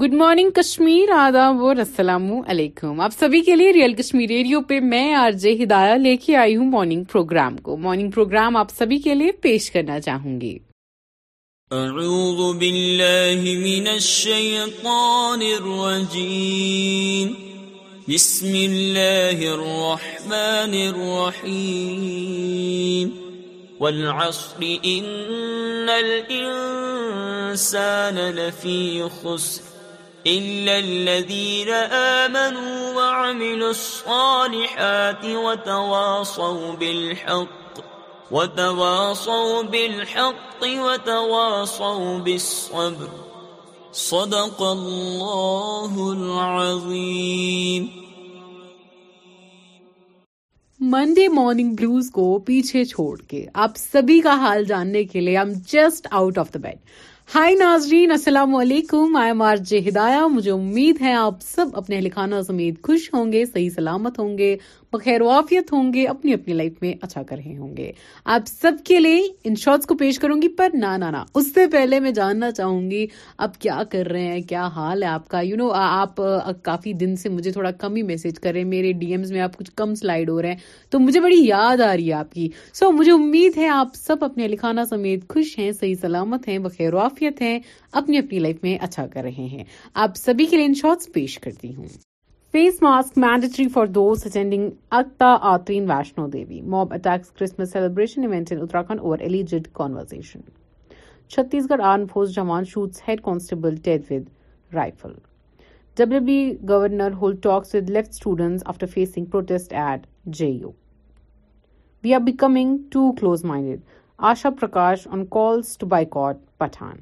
Good morning Kashmir آداب اور السلام علیکم آپ سبھی کے لیے ریئل کشمیر ریڈیو پہ میں آر جے ہدایہ لے کے آئی ہوں مارننگ پروگرام کو مارننگ پروگرام آپ سبھی کے لیے پیش کرنا چاہوں گی اعوذ باللہ من الشیطان الرجیم بسم اللہ الرحمن الرحیم والعصر ان الانسان لفی خسر إلا الذين آمنوا وعملوا الصالحات وتواصوا وتواصوا وتواصوا بالحق بالحق بالصبر صدق الله العظيم منڈے مارننگ بلوز کو پیچھے چھوڑ کے آپ سبھی کا حال جاننے کے لیے I am just out of the bed hi ناظرین السلام علیکم I am R J Hidaya مجھے امید ہے آپ سب اپنے اہل خانہ سمیت خوش ہوں گے صحیح سلامت ہوں گے بخیر عافیت ہوں گے اپنی اپنی لائف میں اچھا کر رہے ہوں گے آپ سب کے لیے ان شارٹس کو پیش کروں گی پر نہ نہ اس سے پہلے میں جاننا چاہوں گی آپ کیا کر رہے ہیں کیا حال ہے آپ کا یو نو آپ کافی دن سے مجھے تھوڑا کم ہی میسج کر رہے ہیں میرے ڈی ایمز میں آپ کچھ کم سلائڈ ہو رہے ہیں تو مجھے بڑی یاد آ رہی ہے آپ کی سو مجھے امید ہے آپ سب اپنے لکھانا سمیت خوش ہیں صحیح سلامت ہیں بخیر عافیت ہیں اپنی اپنی لائف میں اچھا کر رہے ہیں آپ سبھی کے لیے ان شارٹس پیش کرتی ہوں face mask mandatory for those attending اکتا آترین Vaishno Devi mob attacks Christmas celebration event in Uttarakhand over alleged conversion Chhattisgarh arm force jawan shoots head constable dead with rifle W B governor whole talks with Left students after facing protest at J U we are becoming too close minded Asha Prakash on calls to cut Pathaan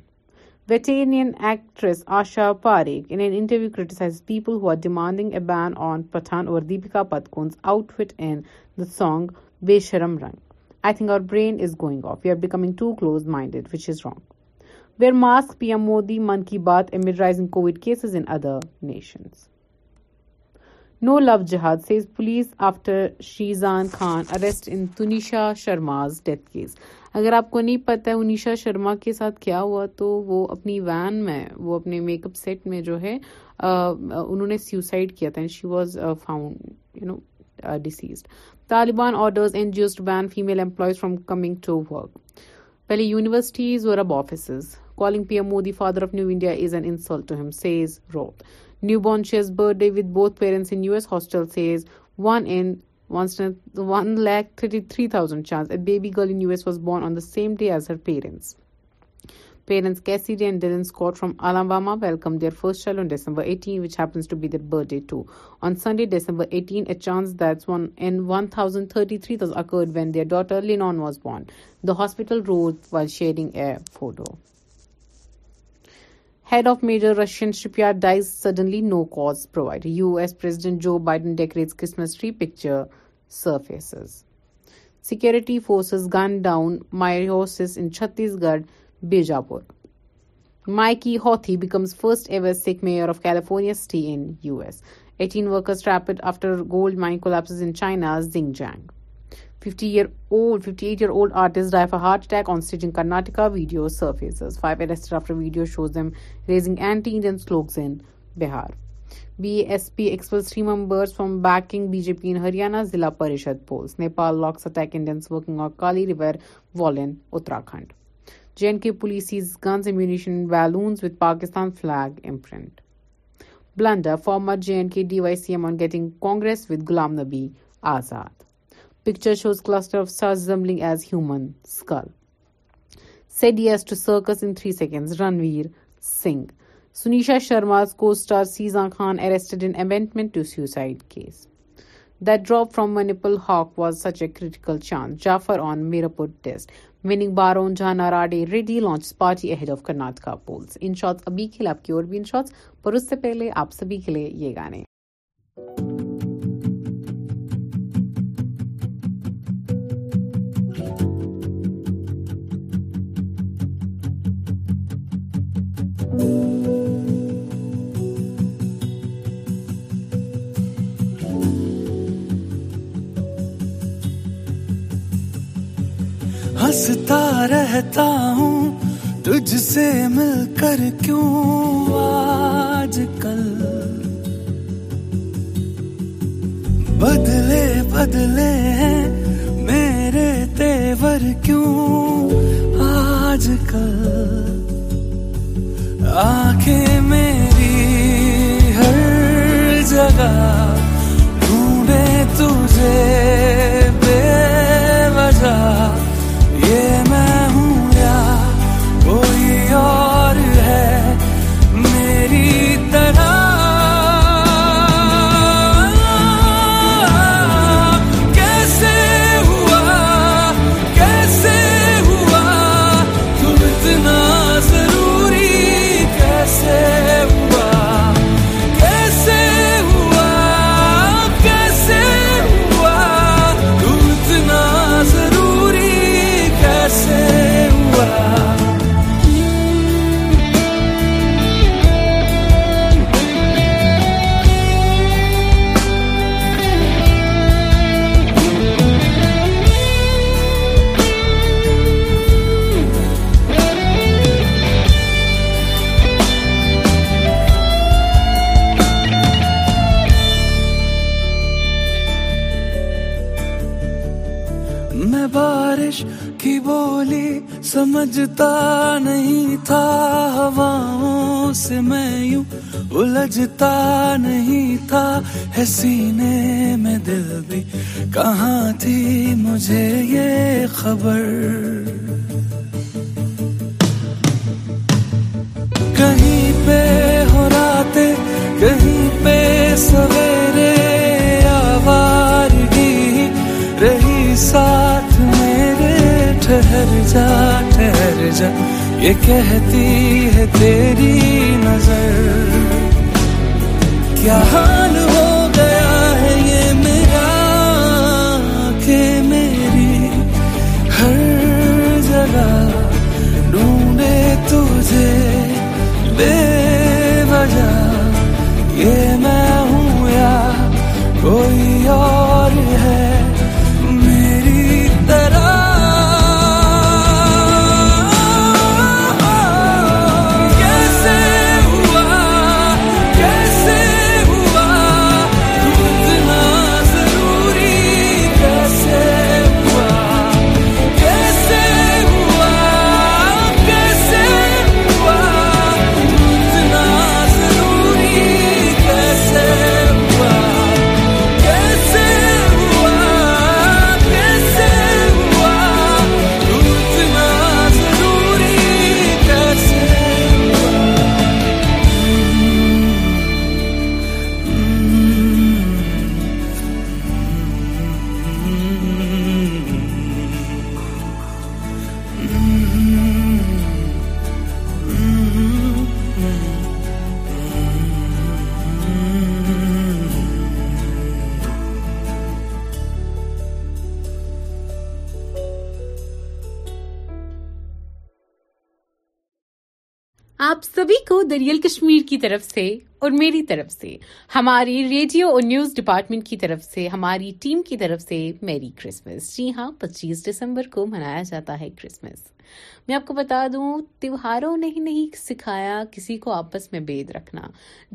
veteran actress Asha Parekh interview criticise people who are demanding a ban on Pathaan اور Deepika Padukone's outfit and the song Besharam Rang I think our brain is going off you are becoming too close minded which is wrong wear mask P M Modi Mann Ki Baat and more covid cases in other nations no love sees police after Sheezan Khan arrest in Tunisha Sharma's death case اگر آپ کو نہیں پتا انیشا شرما کے ساتھ کیا ہوا تو وہ اپنی وین میں وہ اپنے میک اپ سیٹ میں جو ہے انہوں نے سیوسائڈ کیا تھا she was found you know an Taliban ban female employees from coming to work پہلے یونیورسٹیز اور اب offices calling P M Modi father of new India is an root Newborn shares birthday with both parents in U.S. hostel says 1 in 1,33,000 chance a baby girl in U.S. was born on the same day as her parents. Parents Cassidy and Dylan Scott from Alabama welcomed their first child on December 18, which happens to be their birthday too. On Sunday, December 18, a chance that's 1 in 1,033 occurred when their daughter, Lennon, was born. The hospital wrote while sharing a photo. Head of major Russian shipyard dies suddenly, no cause provided. U.S. President Joe Biden decorates Christmas tree, picture surfaces. Security forces gunned down Mayorhouses in Chhattisgarh, Bijapur. Mikey Houthi becomes first ever Sikh mayor of California city in U.S. 18 workers trapped after gold mine collapses in China's Xinjiang. 58-year-old artist died of a heart attack on stage in Karnataka, video surfaces. 5 arrested after video shows them raising anti-Indian slogans in Bihar. BSP expels 3 members from backing BJP in Haryana, Zilla Parishad polls. Nepal locks attack Indians working on Kali River wall in Uttarakhand. JNK police seizes guns and ammunition in balloons with Pakistan flag imprint. Blunder former JNK DY CM on getting Congress with Ghulam Nabi Azad. Picture shows clustered Ranveer Singh سنیشا Sharma can't to سیسائڈ case the drop from منیپل ہاک was such a critical چاند جافر on میرا پور test meaning بارون جانا راڈے ready launch party ahead of Karnataka police in shorts ابھی کھیل آپ کی اور بھی ان شارٹس پر اس سے پہلے آپ سبھی کے لیے یہ گانے رہتا ہوں تجھ سے مل کر کیوں آج کل بدلے بدلے ہیں میرے تیور کیوں آج کل آنکھیں میری ہر جگہ ڈھونڈے تجھے سمجھتا نہیں تھا ہواؤں سے میں یوں الجھتا نہیں تھا ہے سینے میں دل بھی کہاں تھی مجھے یہ خبر کہیں پہ ہو راتے کہیں پہ سویرے آوار رہی ساتھ میرے ٹھہر جائے ٹھہر جا یہ کہتی ہے تیری نظر کیا حال سبھی کو دریال کشمیر کی طرف سے اور میری طرف سے ہماری ریڈیو اور نیوز ڈپارٹمنٹ کی طرف سے ہماری ٹیم کی طرف سے میری کرسمس جی ہاں پچیس دسمبر کو منایا جاتا ہے کرسمس میں آپ کو بتا دوں تیوہاروں نے ہی نہیں سکھایا کسی کو آپس میں بید رکھنا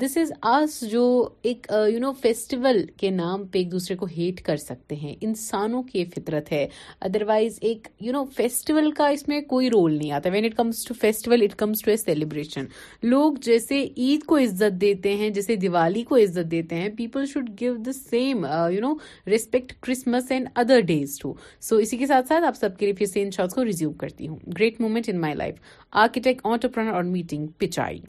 دس از آس جو ایک یو نو فیسٹیول کے نام پہ ایک دوسرے کو ہیٹ کر سکتے ہیں انسانوں کی یہ فطرت ہے ادروائز ایک یو نو فیسٹیول کا اس میں کوئی رول نہیں آتا when it comes to festival it comes to a celebration لوگ جیسے عید کو عزت دیتے ہیں جیسے دیوالی کو عزت دیتے ہیں people should give the same you know respect Christmas and other days too so اسی کے ساتھ ساتھ آپ سب کے لیے پھر ان شاء کو ریزیوم کرتی ہوں great moment in my life architect entrepreneur اور meeting Pichai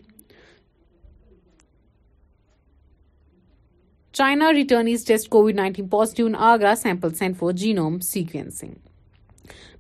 China returnees test COVID nineteen positive Agra sample sent for G sequencing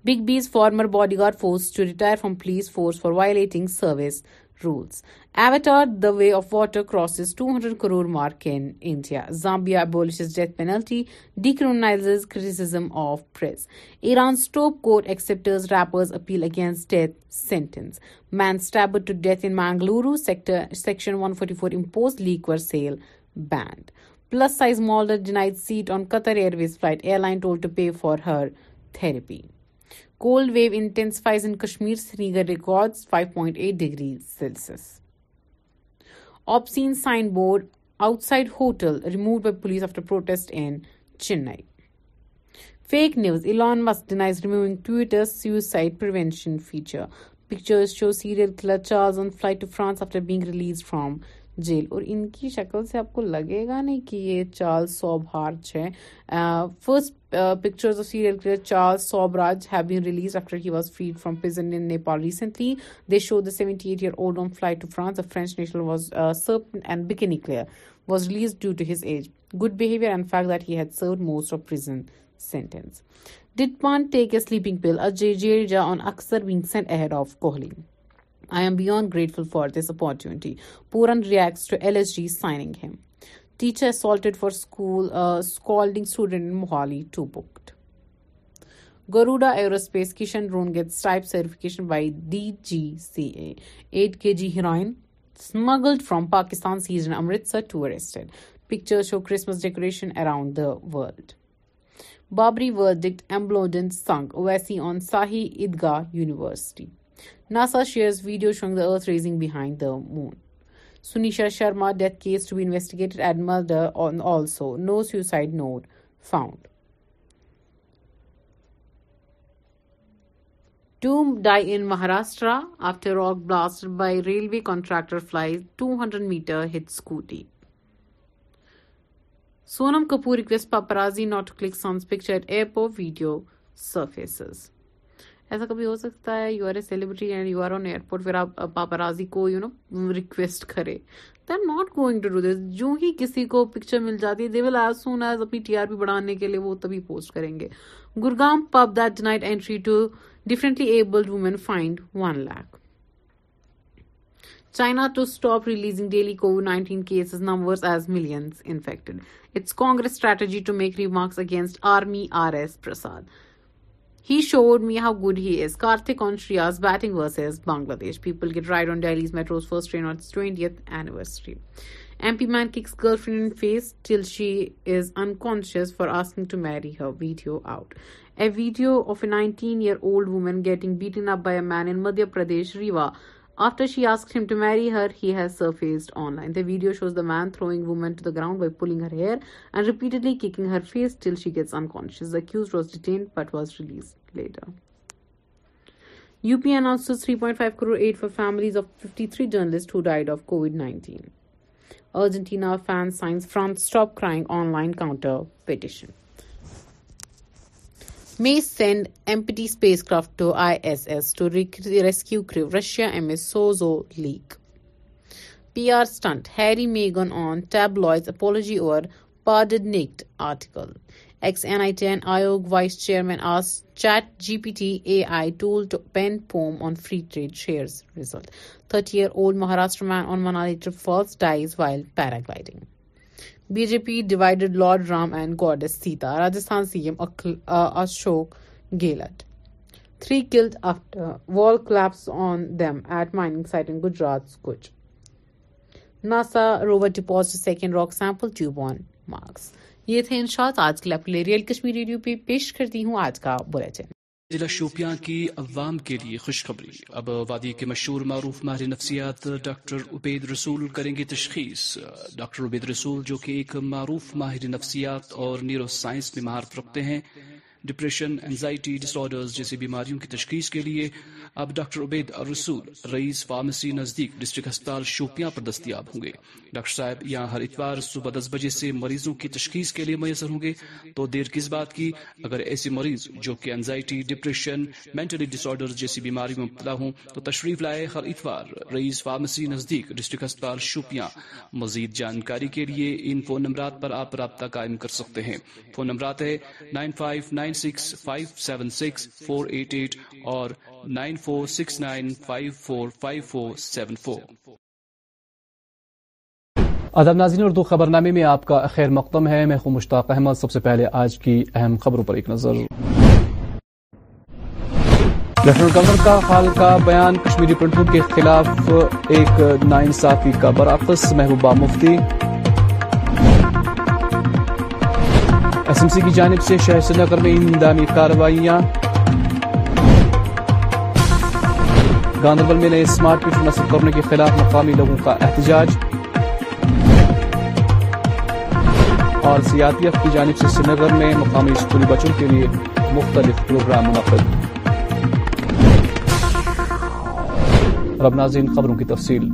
big B's former body guard forced to retire from police force for violating service rules. Avatar: The Way of Water crosses 200 crore mark in India. Zambia abolishes death penalty, decriminalizes criticism of press. Iran's top court accepts rappers' appeal against death sentence. Man stabbed to death in Mangaluru. Section 144 imposed liquor sale banned. Plus size model denied seat on Qatar Airways flight. Airline told to pay for her therapy. Cold wave intensifies in Kashmir Srinagar record five point eight degree Celsius obscene sign board outside hotel removed by police after protest in Chennai fake news Elon denies Twitter suicide prevention feature pictures show serial killer Charles on flight to France after being release from jail اور ان کی شکل سے آپ کو لگے گا نہیں کہ یہ چارلز سوب ہارچ ہے first pictures of serial killer Charles Sobhraj have been release after he was freed from prison in Nepal recently they show the seventy eight year old on fly to France the French national was serpent and bikini killer was release due to his age good behaviour and fact that he had served most of prison sentence ڈٹ پان ٹیک اے sleeping پل ا جے جے جا آن اکثر وینگ send ahead of کوہلنگ I am beyond grateful for this opportunity. Pooran reacts to LSG signing him. Teacher assaulted for school, uh, scolding student in Mohali, too booked. Garuda Aerospace Kishan Roon gets type certification by DGCA. 8 kg heroin smuggled from Pakistan seized in Amritsar, two arrested. Pictures show Christmas decoration around the world. Babri verdict, emboldened sunk. Oasi on Shahi Idgah University. NASA shares video showing the Earth raising behind the moon. Sunisha Sharma death case to be investigated at murder on also. No suicide note found. Two die in Maharashtra after rock blasted by railway contractor flies 200-meter hit scooty. Sonam Kapoor requests paparazzi not to click son's picture at airport, video surfaces. ایسا کبھی ہو سکتا ہے you are a celebrity and you are on airport پھر آپ پاپا کو you know request کرے they are not going to do this جو ہی کسی کو پکچر مل جاتی ہے they will as soon as اپنی ٹی آر پی بڑھانے کے لیے وہ تبھی پوسٹ کریں گے Gurgaon pub that night entry to differently abled women fined one lakh China to stop releasing daily کو nineteen cases number as millions infected it's Congress strategy to make remarks against army R S Prasad He showed me how good he is. Karthik on Shreya's batting versus Bangladesh. People get right on Delhi's metro's first train on its 20th anniversary. MP man kicks girlfriend in face till she is unconscious for asking to marry her. Video out. A video of a 19-year-old woman getting beaten up by a man in Madhya Pradesh, Rewa, after she asked him to marry her has ceased online the video shows the man throwing woman ground her repeatedly journalist in Argentina fans signs France online counter petition may send empty spacecraft to ISS to rescue crew. Russia amid Soyuz leak. PR stunt. Harry Meghan on tabloids apology over pardoned article. Ex-NITN Aayog vice chairman asked ChatGPT AI tool to pen poem on free trade shares result. 30-year-old Maharashtra man on Manali trip falls, dies while paragliding. B J P divided lord Ram and goddess Sita C M Ashok Gehlot three killed after wall collapse on them at mining site in Gujarat Kutch NASA rover second rock sample tube on Mars یہ تھے ان شاء کے لیے real Kashmiri radio پہ پیش کرتی ہوں آج کا بلٹن ضلع شوپیاں کی عوام کے لیے خوشخبری اب وادی کے مشہور معروف ماہر نفسیات ڈاکٹر عبید رسول کریں گے تشخیص ڈاکٹر عبید رسول جو کہ ایک معروف ماہر نفسیات اور نیورو سائنس میں مہارت رکھتے ہیں ڈپریشن انزائٹی ڈس آرڈرز جیسی بیماریوں کی تشخیص کے لیے اب ڈاکٹر عبید رسول رئیس فارمیسی نزدیک ڈسٹرکٹ ہسپتال شوپیاں پر دستیاب ہوں گے ڈاکٹر صاحب یہاں ہر اتوار صبح دس بجے سے مریضوں کی تشخیص کے لیے میسر ہوں گے تو دیر کس بات کی اگر ایسے مریض جو کہ anxiety depression mentally disorder جیسی بیماریوں میں مبتلا ہوں تو تشریف لائے ہر اتوار رئیس فارمیسی نزدیک ڈسٹرکٹ ہسپتال شوپیاں مزید جانکاری کے لیے ان فون نمبرات پر آپ رابطہ قائم کر سکتے ہیں فون نمبرات ہے نائن فائیو نائن اور ادب ناظرین اردو خبر نامے میں آپ کا خیر مقدم ہے میں خوب مشتاق احمد سب سے پہلے آج کی اہم خبروں پر ایک نظر لیفٹنٹ گورنر کا خال کا بیان کشمیری پرنٹوں کے خلاف ایک نا کا برعکس محبوبہ مفتی سی کی جانب سے شہر سری نگر میں اندامی کاروائیاں گاندربل میں نئے اسمارٹ میٹر نصب کرنے کے خلاف مقامی لوگوں کا احتجاج اور سی آر پی ایف کی جانب سے سری نگر میں مقامی اسکولی بچوں کے لیے مختلف پروگرام منعقد خبروں کی تفصیل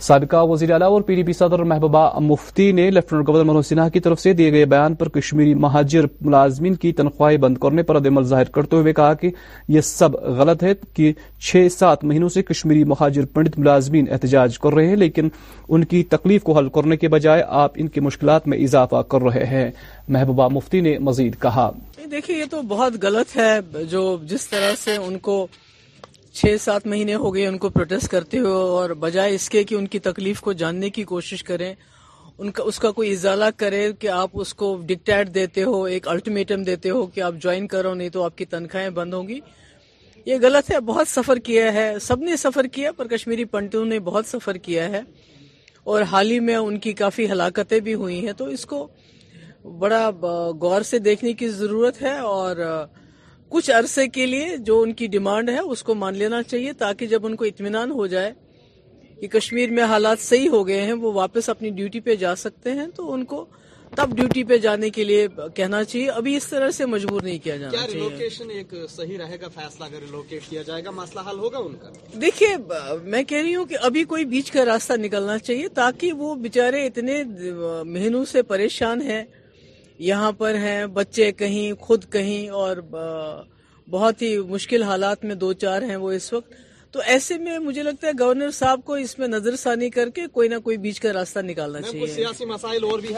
سابقہ وزیر اعلی اور پی ڈی پی صدر محبوبہ مفتی نے لیفٹنٹ گورنر منوج سنہا کی طرف سے دیے گئے بیان پر کشمیری مہاجر ملازمین کی تنخواہیں بند کرنے پر عدمل ظاہر کرتے ہوئے کہا کہ یہ سب غلط ہے کہ چھ سات مہینوں سے کشمیری مہاجر پنڈت ملازمین احتجاج کر رہے ہیں لیکن ان کی تکلیف کو حل کرنے کے بجائے آپ ان کی مشکلات میں اضافہ کر رہے ہیں محبوبہ مفتی نے مزید کہا دیکھیے یہ تو بہت غلط ہے جو جس طرح سے ان کو چھ سات مہینے ہو گئے ان کو پروٹیسٹ کرتے ہو اور بجائے اس کے کہ ان کی تکلیف کو جاننے کی کوشش کریں ان کا اس کا کوئی اضالہ کرے کہ آپ اس کو ڈکٹیٹ دیتے ہو ایک الٹیمیٹم دیتے ہو کہ آپ جوائن کرو نہیں تو آپ کی تنخواہیں بند ہوں گی یہ غلط ہے بہت سفر کیا ہے سب نے سفر کیا پر کشمیری پنڈتوں نے بہت سفر کیا ہے اور حال ہی میں ان کی کافی ہلاکتیں بھی ہوئی ہیں تو اس کو بڑا غور سے دیکھنے کی ضرورت ہے اور کچھ عرصے کے لیے جو ان کی ڈیمانڈ ہے اس کو مان لینا چاہیے تاکہ جب ان کو اطمینان ہو جائے کہ کشمیر میں حالات صحیح ہو گئے ہیں وہ واپس اپنی ڈیوٹی پہ جا سکتے ہیں تو ان کو تب ڈیوٹی پہ جانے کے لیے کہنا چاہیے ابھی اس طرح سے مجبور نہیں کیا جانا کیا ریلوکیشن ایک صحیح رہے گا فیصلہ ریلوکیٹ کیا جائے گا مسئلہ حل ہوگا ان کا دیکھیے میں کہہ رہی ہوں کہ ابھی کوئی بیچ کا راستہ نکلنا چاہیے تاکہ وہ بےچارے اتنے مہینوں سے پریشان ہیں یہاں پر ہیں بچے کہیں خود کہیں اور بہت ہی مشکل حالات میں دو چار ہیں وہ اس وقت تو ایسے میں مجھے لگتا ہے گورنر صاحب کو اس میں نظر ثانی کر کے کوئی نہ کوئی بیچ کا راستہ نکالنا چاہیے مسائل اور بھی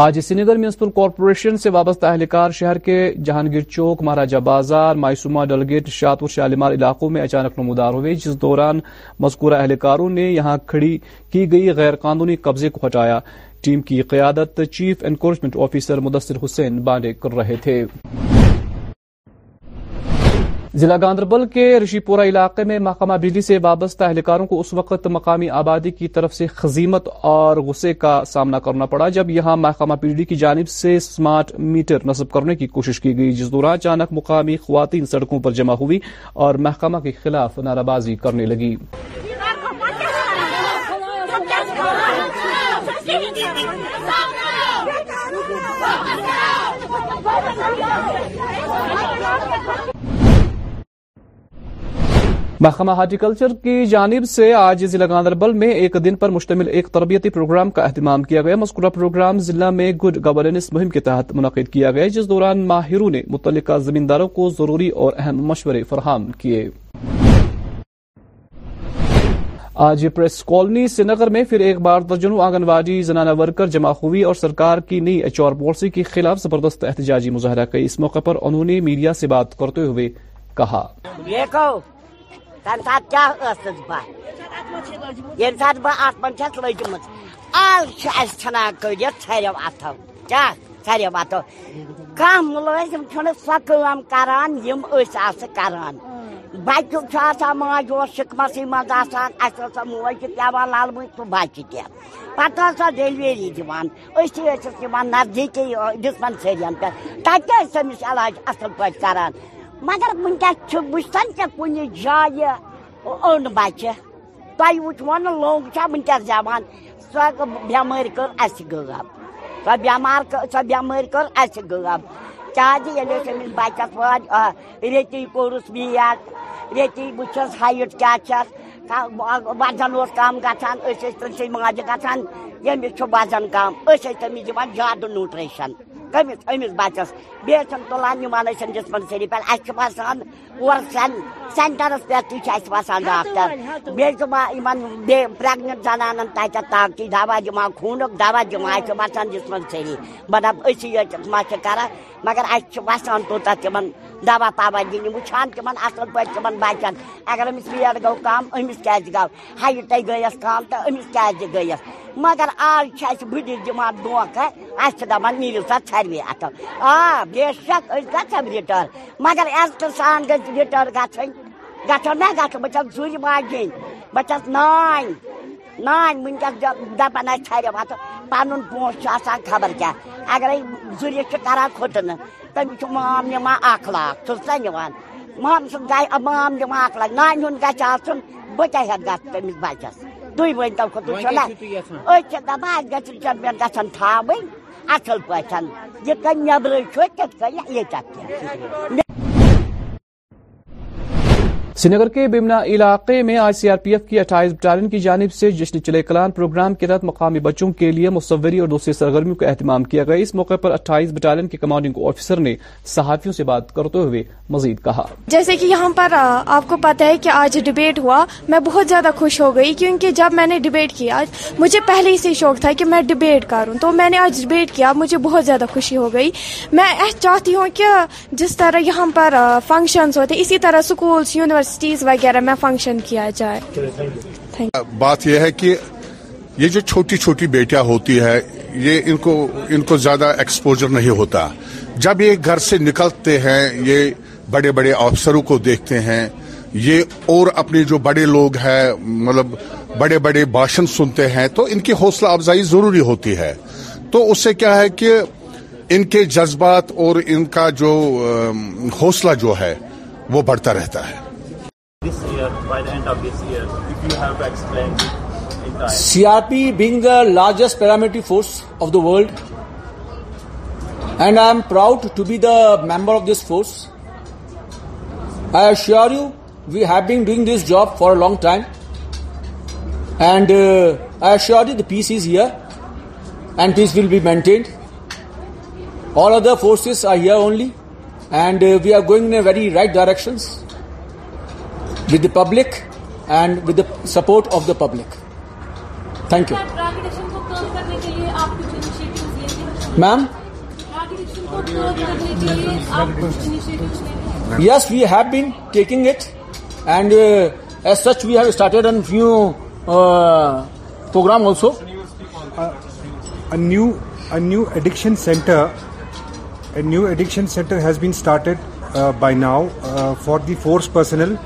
آج سری نگر میونسپل کارپوریشن سے وابستہ اہلکار شہر کے جہانگیر چوک مہاراجہ بازار مائسوما ڈلگیٹ شاہپور شالیمار علاقوں میں اچانک نمودار ہوئے جس دوران مذکورہ اہلکاروں نے یہاں کھڑی کی گئی غیر قانونی قبضے کو ہٹایا ٹیم کی قیادت chief encouragement officer Mudasir Hussain Bandey کر رہے تھے ضلع گاندربل کے رشی پورہ علاقے میں محکمہ بجلی سے وابستہ اہلکاروں کو اس وقت مقامی آبادی کی طرف سے خزیمت اور غصے کا سامنا کرنا پڑا جب یہاں محکمہ بجلی کی جانب سے سمارٹ میٹر نصب کرنے کی کوشش کی گئی جس دوران اچانک مقامی خواتین سڑکوں پر جمع ہوئی اور محکمہ کے خلاف نعرہ بازی کرنے لگی محکمہ ہارٹیکلچر کی جانب سے آج ضلع گاندربل میں ایک دن پر مشتمل ایک تربیتی پروگرام کا اہتمام کیا گیا مذکورہ پروگرام ضلع میں گڈ گورننس مہم کے تحت منعقد کیا گیا جس دوران ماہروں نے متعلقہ زمینداروں کو ضروری اور اہم مشورے فراہم کیے آج پریس کالونی نگر میں پھر ایک بار درجنوں واڑی زنانہ ورکر جمع ہوئی اور سرکار کی نئی ایچ آر پالیسی کے خلاف زبردست احتجاجی مظاہرہ کی اس موقع پر انہوں نے میڈیا سے بات کرتے ہوئے کہا تم ساتس یم سات بہت لجم آج اھنانا کلیا سریو اتو کیا ملزم سا کا بچا ماج ہو شکمت مزا موجود پیوان لال مجھے تو بچہ تب ڈیلوی دان اس نزدیکی ڈسپینسری پتہ علاج اصل پہ مگر ونکس بچن کن جائے اوند بچہ تہوس زوان سمک غوب سم سب زیادہ بچس ریتی کورس میٹ ریتی بچس ہائٹ کیا وزن کم گاس تم سی ماجد گانا یمس وزن کم اس دِوان زیادہ نیوٹریشن أمِس بَچَس بیٚیہِ تُلان کم امس ڈِسپَنسٔری پٮ۪ٹھ اَسہِ حسن باسان اورٕ سٮ۪ن سٮ۪نٹَرَس پٮ۪ٹھ تہِ سینٹرس اَسہِ باسان ڈاکٹر بیٚیہِ بیٚیہِ چھُ یِمَن زَنانَن تَتٮ۪تھ طاقتی بیس ماح پریگنٹ زنان دوا دما خونک دوا دماس وسپنسری أسی دپسی ما چھِ کَران مگر اَسہِ باسان توٗتاہ تِمَن دَوا پَوا دِنہِ وٕچھان تِمَن اَصٕل پٲٹھۍ تِمَن بَچَن اگر أمِس ویٹ گوٚو کَم أمِس کیٛازِ گوٚو ہایٹَے گٔیَس کَم تہٕ أمِس کیٛازِ گٔیَس مگر آج بدل ہے اس اچھے دان نیو سا چھروی اتل آ بے شکم رٹر مگر عزت سان گھر رٹر گھن گا نائن بس زند بس نان نان ورنہ پنن پونس پن پوسان خبر کیا اگر زریف کی کھتنے تمہ نما اخ لاف چلسا نام سا مام نما اخ لاک ہت گھن تمس بچس دوی تیتو داپا گز گھنٹے اصل پاٹن جی نبر تن سنگر کے بمنا علاقے میں آج سی آر پی ایف کی اٹھائیس بٹالین کی جانب سے جشن چلے کلان پروگرام کے تحت مقامی بچوں کے لیے مصوری اور دوسری سرگرمیوں کا اہتمام کیا گیا اس موقع پر اٹھائیس بٹالین کے کمانڈنگ آفیسر نے صحافیوں سے بات کرتے ہوئے مزید کہا جیسے کہ یہاں پر آپ کو پتا ہے کہ آج ڈبیٹ ہوا میں بہت زیادہ خوش ہو گئی کیونکہ جب میں نے ڈبیٹ کیا مجھے پہلے ہی سے شوق تھا کہ میں ڈبیٹ کروں تو میں نے آج ڈبیٹ کیا مجھے بہت زیادہ خوشی ہو گئی میں چاہتی ہوں کہ جس طرح یہاں پر فنکشن ہوتے اسی طرح اسکولس یونیورسٹی یونیورسٹیز وغیرہ میں فنکشن کیا جائے بات یہ ہے کہ یہ جو چھوٹی چھوٹی بیٹیاں ہوتی ہے یہ ان کو ان کو زیادہ ایکسپوجر نہیں ہوتا جب یہ گھر سے نکلتے ہیں یہ بڑے بڑے افسروں کو دیکھتے ہیں یہ اور اپنے جو بڑے لوگ ہیں مطلب بڑے بڑے بھاشن سنتے ہیں تو ان کی حوصلہ افزائی ضروری ہوتی ہے تو اس سے کیا ہے کہ ان کے جذبات اور ان کا جو حوصلہ جو ہے وہ بڑھتا رہتا ہے This year, by the end of this year, if you have to explain in time. CRP being the largest paramilitary force of the world, and I am proud to be the member of this force. I assure you, we have been doing this job for a long time, and uh, I assure you the peace is here and peace will be maintained. All other forces are here only, and uh, we are going in a very right directions with the public and with the support of the public. Thank you. Ma'am? Yes, we have been taking it, and uh, as such we have started a few uh, program also. A new addiction center has been started uh, by now for the force personnel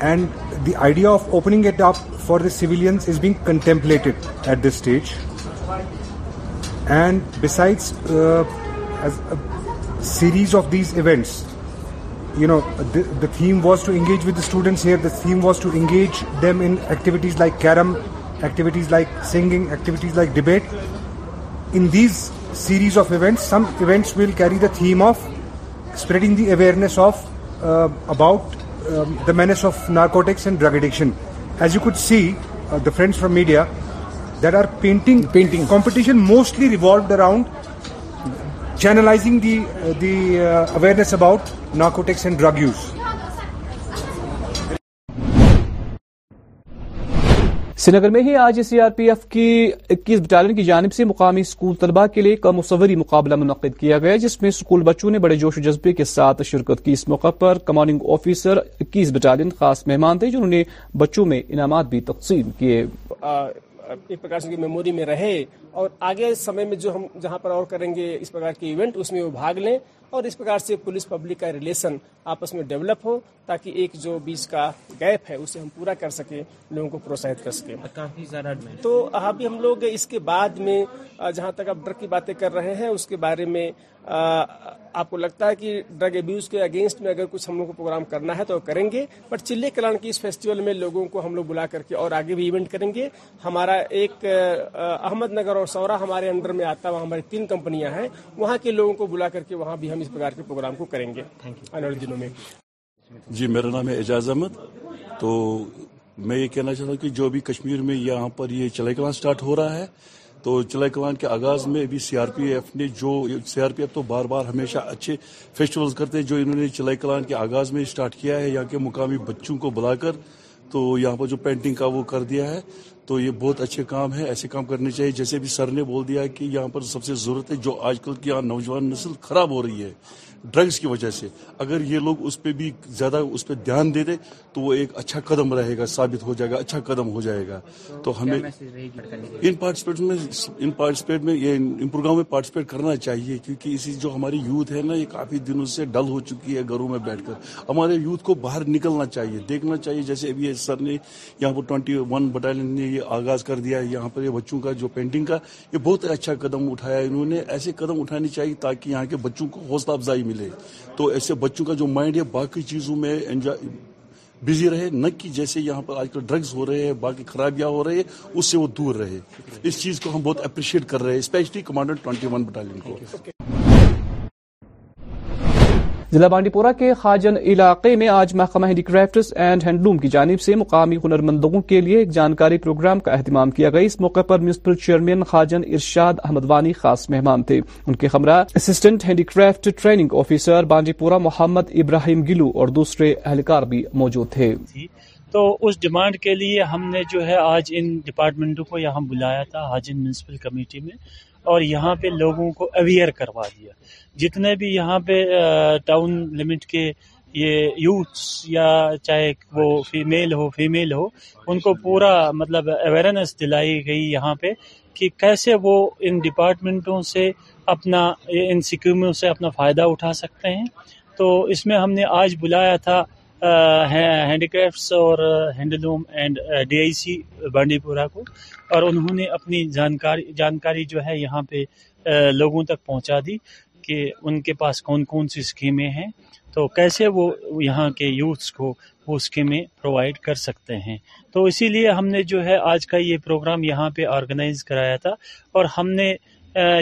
and the idea of opening it up for the civilians is being contemplated at this stage. And besides, uh, as a series of these events, the theme was to engage with the students here. The theme was to engage them in activities like carom, activities like singing, activities like debate. In these series of events, some events will carry the theme of spreading the awareness of uh, about um, the menace of narcotics and drug addiction. As you could see, uh, the friends from media that are painting competition mostly revolved around channelizing the uh, uh, awareness about narcotics and drug use. سنگر میں ہی آج C R P F کی اکیس battalion کی جانب سے مقامی اسکول طلبہ کے لیے کا مصوری مقابلہ منعقد کیا گیا جس میں اسکول بچوں نے بڑے جوش و جذبے کے ساتھ شرکت کی اس موقع پر کمانڈنگ آفیسر اکیس بٹالین خاص مہمان تھے جنہوں نے بچوں میں انعامات بھی تقسیم کیے ایک پرکار کی میموری میں رہے اور آگے سمے میں جو ہم جہاں پر اور کریں گے اس پرکار کے ایونٹ اس میں وہ بھاگ لیں اور اس پرکار سے پولیس پبلک کا ریلیشن آپس میں ڈیولپ ہو تاکہ ایک جو بیچ کا گیپ ہے اسے ہم پورا کر سکیں لوگوں کو پروتساہت کر سکیں کافی زیادہ تو ابھی ہم لوگ اس کے بعد میں جہاں تک آپ ڈر کی باتیں کر رہے ہیں اس کے بارے میں آپ کو لگتا ہے کہ ڈرگ ابیوز کے اگینسٹ میں اگر کچھ ہم لوگ کو پروگرام کرنا ہے تو کریں گے بٹ چلے کلان کی اس فیسٹیول میں لوگوں کو ہم لوگ بلا کر کے اور آگے بھی ایونٹ کریں گے ہمارا ایک احمد نگر اور سورا ہمارے انڈر میں آتا وہاں ہماری تین کمپنیاں ہیں وہاں کے لوگوں کو بلا کر کے وہاں بھی ہم اس کے پروگرام کو کریں گے دنوں میں جی میرا نام ہے اعجاز احمد تو میں یہ کہنا چاہتا ہوں کہ جو بھی کشمیر میں یہاں پر یہ چلے کلان سٹارٹ ہو رہا ہے تو چلائی کلان کے آغاز میں بھی سی آر پی ایف نے جو سی آر پی ایف تو بار بار ہمیشہ اچھے فیسٹیولز کرتے ہیں جو انہوں نے چلائی کلان کے آغاز میں اسٹارٹ کیا ہے یہاں کے مقامی بچوں کو بلا کر تو یہاں پر جو پینٹنگ کا وہ کر دیا ہے تو یہ بہت اچھے کام ہے ایسے کام کرنے چاہیے جیسے بھی سر نے بول دیا ہے کہ یہاں پر سب سے ضرورت ہے جو آج کل کی یہاں نوجوان نسل خراب ہو رہی ہے ڈرگز کی وجہ سے اگر یہ لوگ اس پہ بھی زیادہ اس پہ دھیان دے دے تو وہ ایک اچھا قدم رہے گا ثابت ہو جائے گا اچھا قدم ہو جائے گا تو ہمیں ان پارٹیسپیٹ میں ان پارٹیسپیٹ میں یہ ان پروگرام میں پارٹیسپیٹ کرنا چاہیے کیونکہ اسی جو ہماری یوتھ ہے نا یہ کافی دنوں سے ڈل ہو چکی ہے گھروں میں بیٹھ کر ہمارے یوتھ کو باہر نکلنا چاہیے دیکھنا چاہیے جیسے ابھی سر نے یہاں پر ٹوئنٹی ون بٹالین نے یہ آغاز کر دیا ہے یہاں پر یہ بچوں کا جو پینٹنگ کا یہ بہت اچھا قدم اٹھایا انہوں نے ایسے قدم اٹھانے چاہیے تاکہ یہاں کے بچوں کو حوصلہ افزائی ملے تو ایسے بچوں کا جو مائنڈ ہے باقی چیزوں میں رہے نہ جیسے یہاں پر آج کل ڈرگز ہو رہے ہیں باقی خرابیاں ہو رہی ہے اس سے وہ دور رہے اس چیز کو ہم بہت اپریشیٹ کر رہے ہیں specially commander twenty one battalion کو ضلع بانڈی پورہ کے خاجن علاقے میں آج محکمہ handicrafts and handloom کی جانب سے مقامی ہنرمندوں کے لیے ایک جانکاری پروگرام کا اہتمام کیا گیا اس موقع پر میونسپل چیئرمین خاجن ارشاد احمد وانی خاص مہمان تھے ان کے ہمراہ assistant handicraft training officer Bandipora Mohammad ابراہیم گلو اور دوسرے اہلکار بھی موجود تھے جی، تو اس ڈیمانڈ کے لیے ہم نے جو ہے آج ان ڈپارٹمنٹوں کو یہاں بلایا تھا حاجن میونسپل کمیٹی میں اور یہاں پہ لوگوں کو اویئر کروا دیا جتنے بھی یہاں پہ ٹاؤن لمٹ کے یہ یوتھس یا چاہے وہ فیمیل ہو فیمیل ہو ان کو پورا مطلب اویئرنیس دلائی گئی یہاں پہ کہ کیسے وہ ان ڈپارٹمنٹوں سے اپنا ان سکیموں سے اپنا فائدہ اٹھا سکتے ہیں تو اس میں ہم نے آج بلایا تھا ہینڈیکرافٹس اور handloom and D I C Bandipora کو اور انہوں نے اپنی جانکاری جانکاری جو ہے یہاں پہ لوگوں تک پہنچا دی کہ ان کے پاس کون کون سی اسکیمیں ہیں تو کیسے وہ یہاں کے یوتھس کو وہ اسکیمیں پرووائڈ کر سکتے ہیں تو اسی لیے ہم نے جو ہے آج کا یہ پروگرام یہاں پہ آرگنائز کرایا تھا اور ہم نے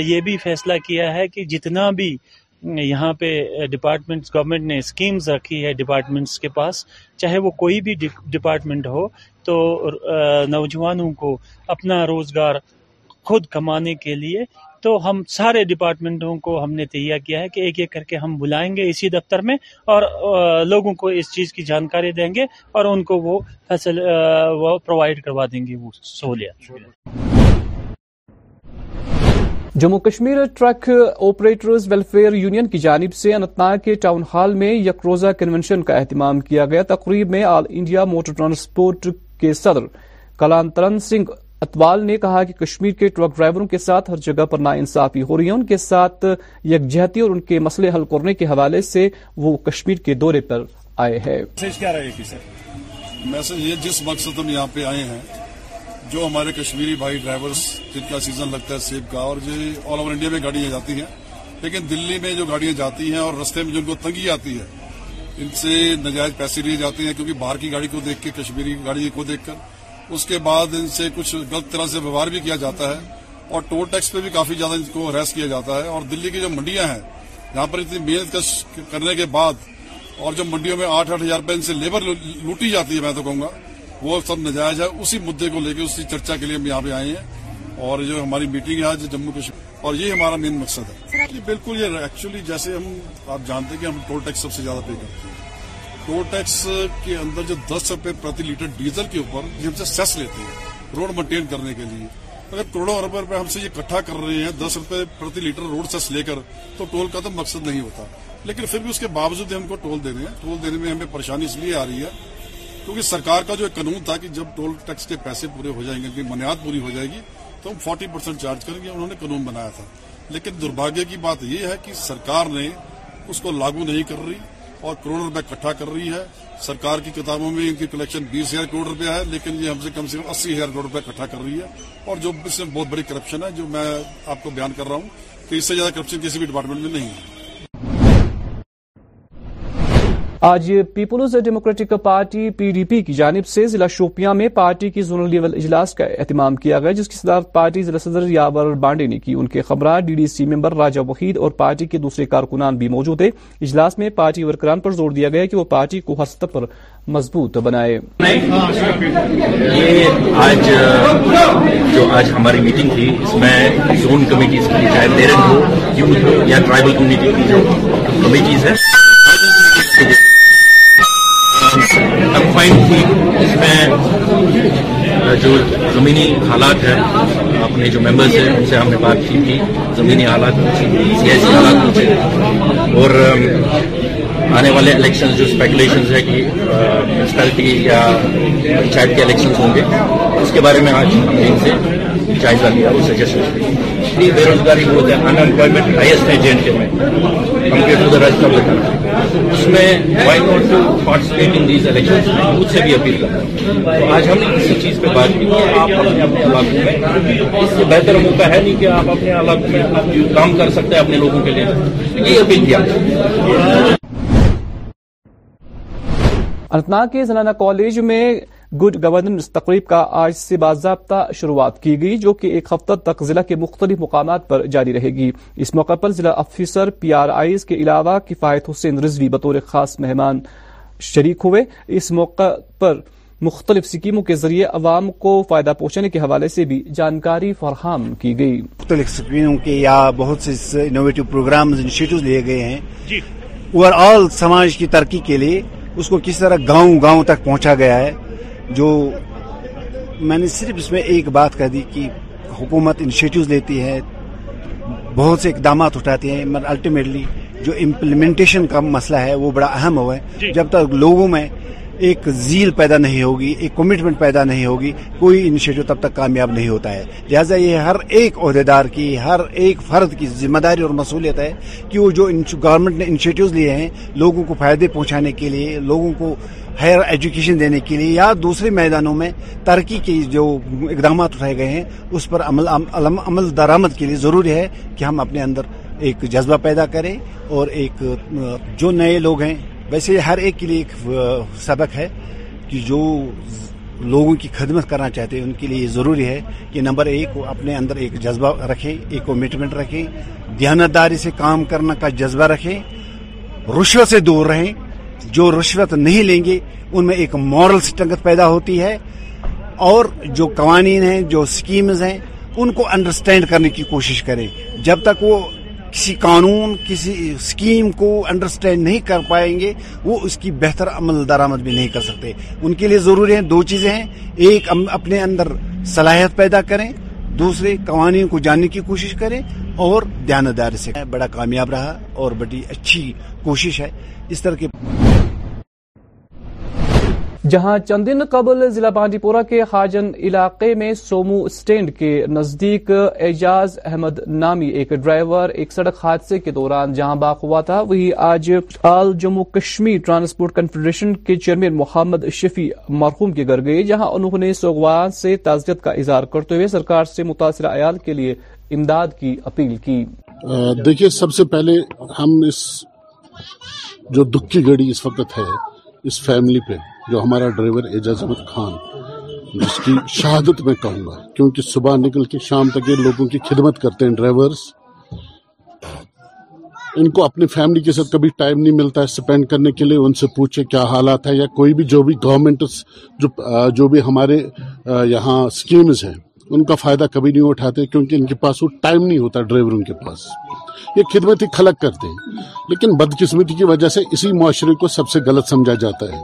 یہ بھی فیصلہ کیا ہے کہ جتنا بھی یہاں پہ ڈپارٹمنٹس گورنمنٹ نے اسکیمز رکھی ہے ڈپارٹمنٹس کے پاس چاہے وہ کوئی بھی ڈپارٹمنٹ ہو تو نوجوانوں کو اپنا روزگار خود کمانے کے لیے تو ہم سارے ڈپارٹمنٹوں کو ہم نے تیار کیا ہے کہ ایک ایک کر کے ہم بلائیں گے اسی دفتر میں اور لوگوں کو اس چیز کی جانکاری دیں گے اور ان کو وہ پرووائڈ کروا دیں گے وہ Jammu Kashmir truck operators welfare union کی جانب سے انتناگ کے ٹاؤن ہال میں یک روزہ کنونشن کا اہتمام کیا گیا تقریب میں آل انڈیا موٹر ٹرانسپورٹ کے صدر کلانترن سنگھ اتوال نے کہا کہ کشمیر کے ٹرک ڈرائیوروں کے ساتھ ہر جگہ پر ناانصافی ہو رہی ہے ان کے ساتھ یکجہتی اور ان کے مسئلے حل کرنے کے حوالے سے وہ کشمیر کے دورے پر آئے ہیں یہ جس مقصد ہم یہاں پہ آئے ہیں جو ہمارے کشمیری بھائی ڈرائیورز جن کا سیزن لگتا ہے سیب کا اور آل انڈیا میں گاڑیاں جاتی ہیں لیکن دلی میں جو گاڑیاں جاتی ہیں اور رستے میں جن کو تنگی آتی ہے ان سے نجائز پیسے لیے جاتے ہیں کیونکہ باہر کی گاڑی کو دیکھ کے کشمیری گاڑی کو دیکھ کر اس کے بعد ان سے کچھ غلط طرح سے ویوہار بھی کیا جاتا ہے اور ٹول ٹیکس پہ بھی کافی زیادہ ان کو ریس کیا جاتا ہے اور دلی کی جو منڈیاں ہیں جہاں پر اتنی محنت کش کرنے کے بعد اور جو منڈیوں میں آٹھ آٹھ ہزار روپے ان سے لیبر لوٹی جاتی ہے میں تو کہوں گا وہ سب نجائز ہے اسی مدعے کو لے کے اسی چرچا کے لیے ہم یہاں پہ آئے ہیں اور جو ہماری میٹنگ ہے آج جموں کشمیر اور یہ ہمارا مین مقصد ہے بالکل یہ ایکچولی جیسے ہم آپ جانتے ہیں کہ ہم ٹول ٹیکس سب سے زیادہ پے کرتے ہیں ٹول ٹیکس uh, کے اندر جو دس روپے پرتی لیٹر ڈیزل کے اوپر یہ ہم سے سیس لیتے ہیں روڈ مینٹین کرنے کے لیے اگر کروڑوں روپے ہم سے یہ اکٹھا کر رہے ہیں دس روپے پرتی لیٹر روڈ سیس لے کر تو ٹول کا تو مقصد نہیں ہوتا لیکن پھر بھی اس کے باوجود ہم کو ٹول دینے ہیں ٹول دینے میں ہمیں پریشانی اس لیے آ رہی ہے کیونکہ سرکار کا جو ایک قانون تھا کہ جب ٹول ٹیکس کے پیسے پورے ہو جائیں گے منیاد پوری ہو جائے گی تو ہم فورٹی پرسینٹ چارج کریں گے انہوں نے قانون بنایا تھا لیکن درباگیہ کی بات یہ ہے کہ سرکار نے اس کو لاگو نہیں کر رہی اور کروڑ روپے کٹھا کر رہی ہے سرکار کی کتابوں میں ان کی کلیکشن بیس ہزار کروڑ روپیہ ہے لیکن یہ ہم سے کم سے کم اسی ہزار کروڑ روپے کٹھا کر رہی ہے اور جو اس میں بہت بڑی کرپشن ہے جو میں آپ کو بیان کر رہا ہوں کہ اس سے زیادہ کرپشن کسی بھی ڈپارٹمنٹ میں نہیں ہے آج People's Democratic Party P D P کی جانب سے ضلع شوپیاں میں پارٹی کی زونل لیول اجلاس کا اہتمام کیا گیا جس کی صدارت پارٹی ضلع صدر یاور بانڈے نے کی ان کے خبرات D D C member Raja Waheed اور پارٹی کے دوسرے کارکنان بھی موجود تھے اجلاس میں پارٹی ورکران پر زور دیا گیا کہ وہ پارٹی کو ہر سطح پر مضبوط بنائے جو آج ہماری میٹنگ تھی اس میں زون کمیٹیز کمیٹیز کی کی ہو یا ٹرائبل جو کنفائنڈ تھی اس میں جو زمینی حالات ہیں اپنے جو ممبرز ہیں ان سے ہم نے بات کی تھی زمینی حالات سی آئی سی حالات اور آنے والے الیکشن جو اسپیکولیشنز ہے کہ میونسپیلٹی یا پنچایت کے الیکشنز ہوں گے اس کے بارے میں آج ہم نے ان سے جائزہ لیا وہ سجیشن اتنی بے روزگاری بہت ہے ان امپلائمنٹ ہائیسٹ ہے جے اینڈ کے میں compare to the right of the country اس میں why not to participate in these election میں مجھ سے بھی اپیل کرتا ہوں تو آج ہم نے کسی چیز پہ بات کی کہ آپ اپنے اپنے علاقوں میں اس سے بہتر موقع ہے نہیں کہ آپ اپنے علاقوں میں آپ کام کر سکتے ہیں اپنے لوگوں کے لیے یہ اپیل کیا انتناگ کے زنانہ کالج میں گڈ گورننس تقریب کا آج سے باضابطہ شروعات کی گئی جو کہ ایک ہفتہ تک ضلع کے مختلف مقامات پر جاری رہے گی اس موقع پر ضلع افیسر پی آر آئیز کے علاوہ کفایت حسین رضوی بطور خاص مہمان شریک ہوئے اس موقع پر مختلف سکیموں کے ذریعے عوام کو فائدہ پہنچانے کے حوالے سے بھی جانکاری فراہم کی گئی مختلف سکیموں کے یا بہت سے انوویٹو پروگرام انشیٹو لیے گئے ہیں اوور جی۔ آل سماج کی ترقی کے لیے اس کو کس طرح گاؤں گاؤں تک پہنچا گیا ہے جو میں نے صرف اس میں ایک بات کہہ دی کہ حکومت انیشیٹوز لیتی ہے بہت سے اقدامات اٹھاتی مگر الٹیمیٹلی جو امپلیمنٹیشن کا مسئلہ ہے وہ بڑا اہم ہوا ہے جی۔ جب تک لوگوں میں ایک زیل پیدا نہیں ہوگی ایک کمٹمنٹ پیدا نہیں ہوگی کوئی انیشیٹو تب تک کامیاب نہیں ہوتا ہے لہٰذا یہ ہر ایک عہدیدار کی ہر ایک فرد کی ذمہ داری اور مصولیت ہے کہ وہ جو گورنمنٹ نے انیشیٹوز لیے ہیں لوگوں کو فائدے پہنچانے کے لیے لوگوں کو ہائر ایجوکیشن دینے کے لیے یا دوسرے میدانوں میں ترقی کی جو اقدامات اٹھائے گئے ہیں اس پر عمل درآمد کے لیے ضروری ہے کہ ہم اپنے اندر ایک جذبہ پیدا کریں اور ایک جو نئے لوگ ہیں ویسے ہر ایک کے لیے ایک سبق ہے کہ جو لوگوں کی خدمت کرنا چاہتے ہیں ان کے لیے یہ ضروری ہے کہ نمبر ایک وہ اپنے اندر ایک جذبہ رکھیں ایک کمٹمنٹ رکھیں دیانتداری سے کام کرنا کا جذبہ رکھیں رشوت سے دور رہیں جو رشوت نہیں لیں گے ان میں ایک مورل سٹنگت پیدا ہوتی ہے اور جو قوانین ہیں جو سکیمز ہیں ان کو انڈرسٹینڈ کرنے کی کوشش کریں جب تک وہ کسی قانون کسی اسکیم کو انڈرسٹینڈ نہیں کر پائیں گے وہ اس کی بہتر عمل درآمد بھی نہیں کر سکتے ان کے لیے ضروری ہیں دو چیزیں ہیں ایک اپنے اندر صلاحیت پیدا کریں دوسرے قوانین کو جاننے کی کوشش کریں اور دھیاندار سے بڑا کامیاب رہا اور بڑی اچھی کوشش ہے اس طرح کے جہاں چند دن قبل ضلع بانڈی پورہ کے خاجن علاقے میں سومو اسٹینڈ کے نزدیک اعجاز احمد نامی ایک ڈرائیور ایک سڑک حادثے کے دوران جہاں باق ہوا تھا وہی آج all Jammu Kashmir transport confederation کے چیئرمین محمد شفیع مرخوم کے گھر گئے جہاں انہوں نے سوگوان سے تعزیت کا اظہار کرتے ہوئے سرکار سے متاثرہ عیال کے لیے امداد کی اپیل کی دیکھیے سب سے پہلے ہم اس اس جو گڑی وقت ہے اس فیملی پہ جو ہمارا ڈرائیور اعجاز احمد خان جس کی شہادت میں کہوں گا کیونکہ صبح نکل کے شام تک یہ لوگوں کی خدمت کرتے ہیں ڈرائیورز ان کو اپنی فیملی کے ساتھ کبھی ٹائم نہیں ملتا ہے اسپینڈ کرنے کے لیے ان سے پوچھے کیا حالات ہے یا کوئی بھی جو بھی گورنمنٹ جو بھی ہمارے یہاں سکیمز ہیں ان کا فائدہ کبھی نہیں اٹھاتے کیونکہ ان کے پاس وہ ٹائم نہیں ہوتا ڈرائیوروں کے پاس یہ خدمت ہی خلق کرتے ہیں لیکن بدقسمتی کی وجہ سے اسی معاشرے کو سب سے غلط سمجھا جاتا ہے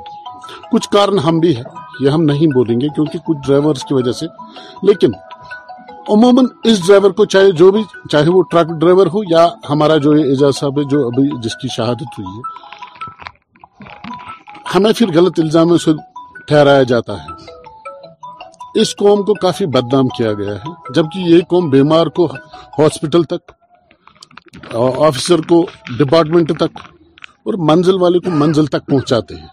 کچھ کارن ہم بھی ہے یہ ہم نہیں بولیں گے کیونکہ کچھ ڈرائیورز کی وجہ سے لیکن عموماً اس ڈرائیور کو چاہے جو بھی چاہے وہ ٹرک ڈرائیور ہو یا ہمارا جو اعجاز صاحب ہے جو ابھی جس کی شہادت ہوئی ہے ہمیں پھر غلط الزام سے ٹھہرایا جاتا ہے اس قوم کو کافی بدنام کیا گیا ہے جبکہ یہ قوم بیمار کو ہاسپٹل تک آفیسر کو ڈپارٹمنٹ تک اور منزل والے کو منزل تک پہنچاتے ہیں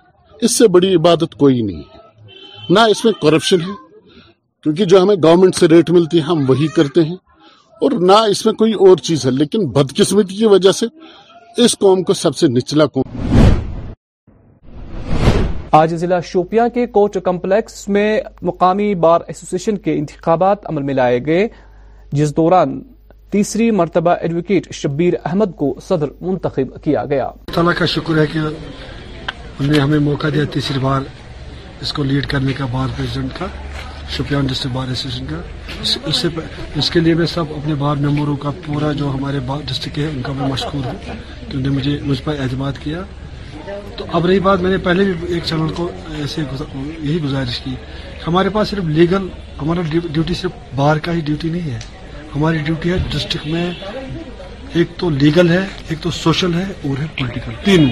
اس سے بڑی عبادت کوئی نہیں ہے نہ اس میں کرپشن ہے کیونکہ جو ہمیں گورنمنٹ سے ریٹ ملتی ہے ہم وہی کرتے ہیں اور نہ اس میں کوئی اور چیز ہے لیکن بدقسمتی کی وجہ سے اس قوم کو سب سے نچلا قوم آج ضلع شوپیاں کے کوٹ کمپلیکس میں مقامی بار ایسوسیشن کے انتخابات عمل میں لائے گئے جس دوران تیسری مرتبہ ایڈوکیٹ شبیر احمد کو صدر منتخب کیا گیا تعالیٰ کا شکر ہے کہ ہمیں موقع دیا تیسری بار اس کو لیڈ کرنے کا بار پریزیڈنٹ کا شوپیان ڈسٹرکٹ بار ایسوسیشن کا اس کے لئے میں سب اپنے بار ممبروں کا پورا جو ہمارے ڈسٹرکٹ ہے ان کا میں مشکور ہوں کہ مجھے مجھ پر اعتماد کیا تو اب رہی بات میں نے پہلے بھی ایک چینل کو ایسے یہی گزارش کی ہمارے پاس صرف لیگل ہمارا ڈیوٹی صرف باہر کا ہی ڈیوٹی نہیں ہے ہماری ڈیوٹی ہے ڈسٹرکٹ میں ایک تو لیگل ہے ایک تو سوشل ہے اور ہے پولیٹیکل تینوں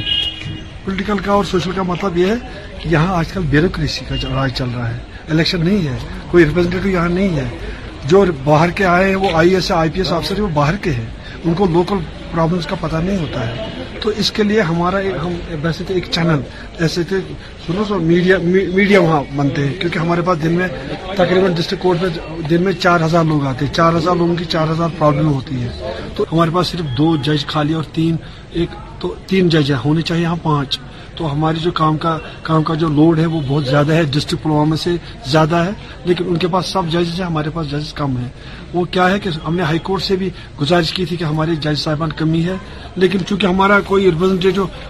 پولیٹیکل کا اور سوشل کا مطلب یہ ہے کہ یہاں آج کل بیوروکریسی کا راج چل رہا ہے الیکشن نہیں ہے کوئی ریپرزینٹیٹو یہاں نہیں ہے جو باہر کے آئے ہیں وہ I S I P S افسر وہ باہر کے ہیں ان کو لوکل پرابلمس کا پتہ نہیں ہوتا ہے تو اس کے لیے ہمارا ہم ویسے تو ایک چینل جیسے میڈیا میڈیا وہاں بنتے ہیں کیونکہ ہمارے پاس دن میں تقریباً ڈسٹرکٹ کورٹ میں دن میں چار ہزار لوگ آتے ہیں چار ہزار لوگوں کی چار ہزار پرابلم ہوتی ہے تو ہمارے پاس صرف دو جج خالی اور تین ایک تو تین جج ہونے چاہیے یہاں پانچ تو ہماری جو کام کا کام کا جو لوڈ ہے وہ بہت زیادہ ہے ڈسٹرکٹ پلوامہ سے زیادہ ہے لیکن ان کے پاس سب ججز ہیں ہمارے پاس ججز کم ہیں وہ کیا ہے کہ ہم نے ہائی کورٹ سے بھی گزارش کی تھی کہ ہمارے جج صاحبان کمی ہے لیکن چونکہ ہمارا کوئی ریپرزنٹ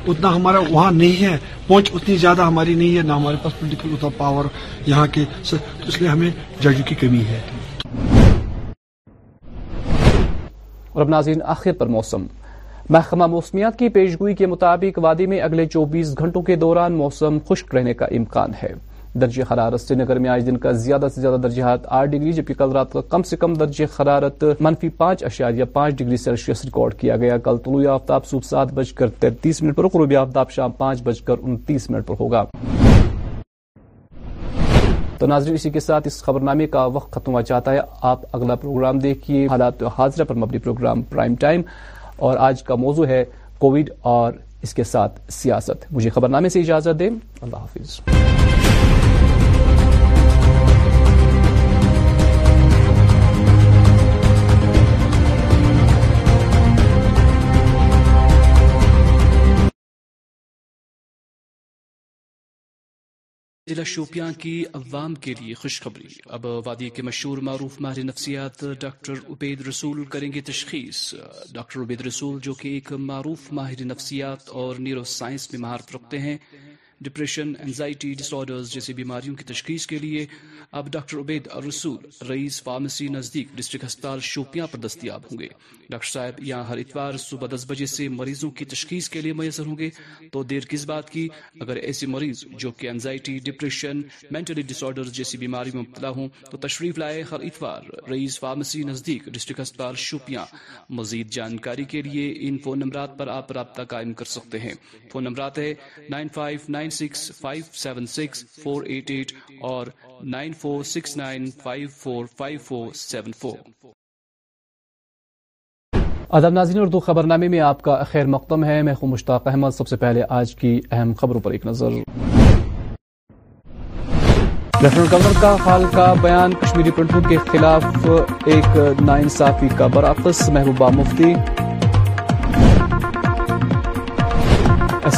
اتنا ہمارا وہاں نہیں ہے پہنچ اتنی زیادہ ہماری نہیں ہے نہ ہمارے پاس پولیٹیکل اتنا پاور یہاں کے اس لیے ہمیں ججوں کی کمی ہے اور اب ناظرین آخر پر موسم محکمہ موسمیات کی پیشگوئی کے مطابق وادی میں اگلے چوبیس گھنٹوں کے دوران موسم خشک رہنے کا امکان ہے درجہ حرارت سری نگر میں آج دن کا زیادہ سے زیادہ درجہ حرارت آٹھ ڈگری جبکہ کل رات کا کم سے کم درجہ حرارت منفی پانچ اشار یا پانچ ڈگری سیلسیس ریکارڈ کیا گیا کل طلوع آفتاب صبح سات بج کر تینتیس منٹ پر غروبی آفتاب شام پانچ بج کر انتیس منٹ پر ہوگا تو ناظرین اسی کے ساتھ اس خبر نامے کا وقت ختم ہوا چاہتا ہے آپ اگلا پروگرام دیکھیے حالات حاضرہ پر مبنی پروگرام پرائم ٹائم اور آج کا موضوع ہے کووڈ اور اس کے ساتھ سیاست مجھے خبرنامے سے اجازت دیں اللہ حافظ ضلع شوپیاں کی عوام کے لیے خوشخبری اب وادی کے مشہور معروف ماہر نفسیات ڈاکٹر عبید رسول کریں گے تشخیص ڈاکٹر عبید رسول جو کہ ایک معروف ماہر نفسیات اور نیورو سائنس میں مہارت رکھتے ہیں ڈپریشن انزائٹی ڈس آرڈرز جیسی بیماریوں کی تشخیص کے لیے اب ڈاکٹر عبید رسول رئیس فارمیسی نزدیک ڈسٹرکٹ ہسپتال شوپیاں پر دستیاب ہوں گے ڈاکٹر صاحب یہاں ہر اتوار صبح دس بجے سے مریضوں کی تشخیص کے لیے میسر ہوں گے تو دیر کس بات کی اگر ایسے مریض جو کہ anxiety depression mentally disorder جیسی بیماری میں مبتلا ہوں تو تشریف لائے ہر اتوار رئیس فارمیسی نزدیک ڈسٹرکٹ ہسپتال شوپیاں مزید جانکاری کے لیے ان فون نمبرات پر آپ رابطہ قائم کر سکتے ہیں فون نمبرات ہے نائن فائیو نائن اور ادب ناظرین اردو خبر نامے میں آپ کا خیر مقدم ہے میں خوب مشتاق احمد سب سے پہلے آج کی اہم خبروں پر ایک نظر لیفٹنٹ گورنر کا خال کا بیان کشمیری پنڈتوں کے خلاف ایک ناانصافی کا برعکس محبوبہ مفتی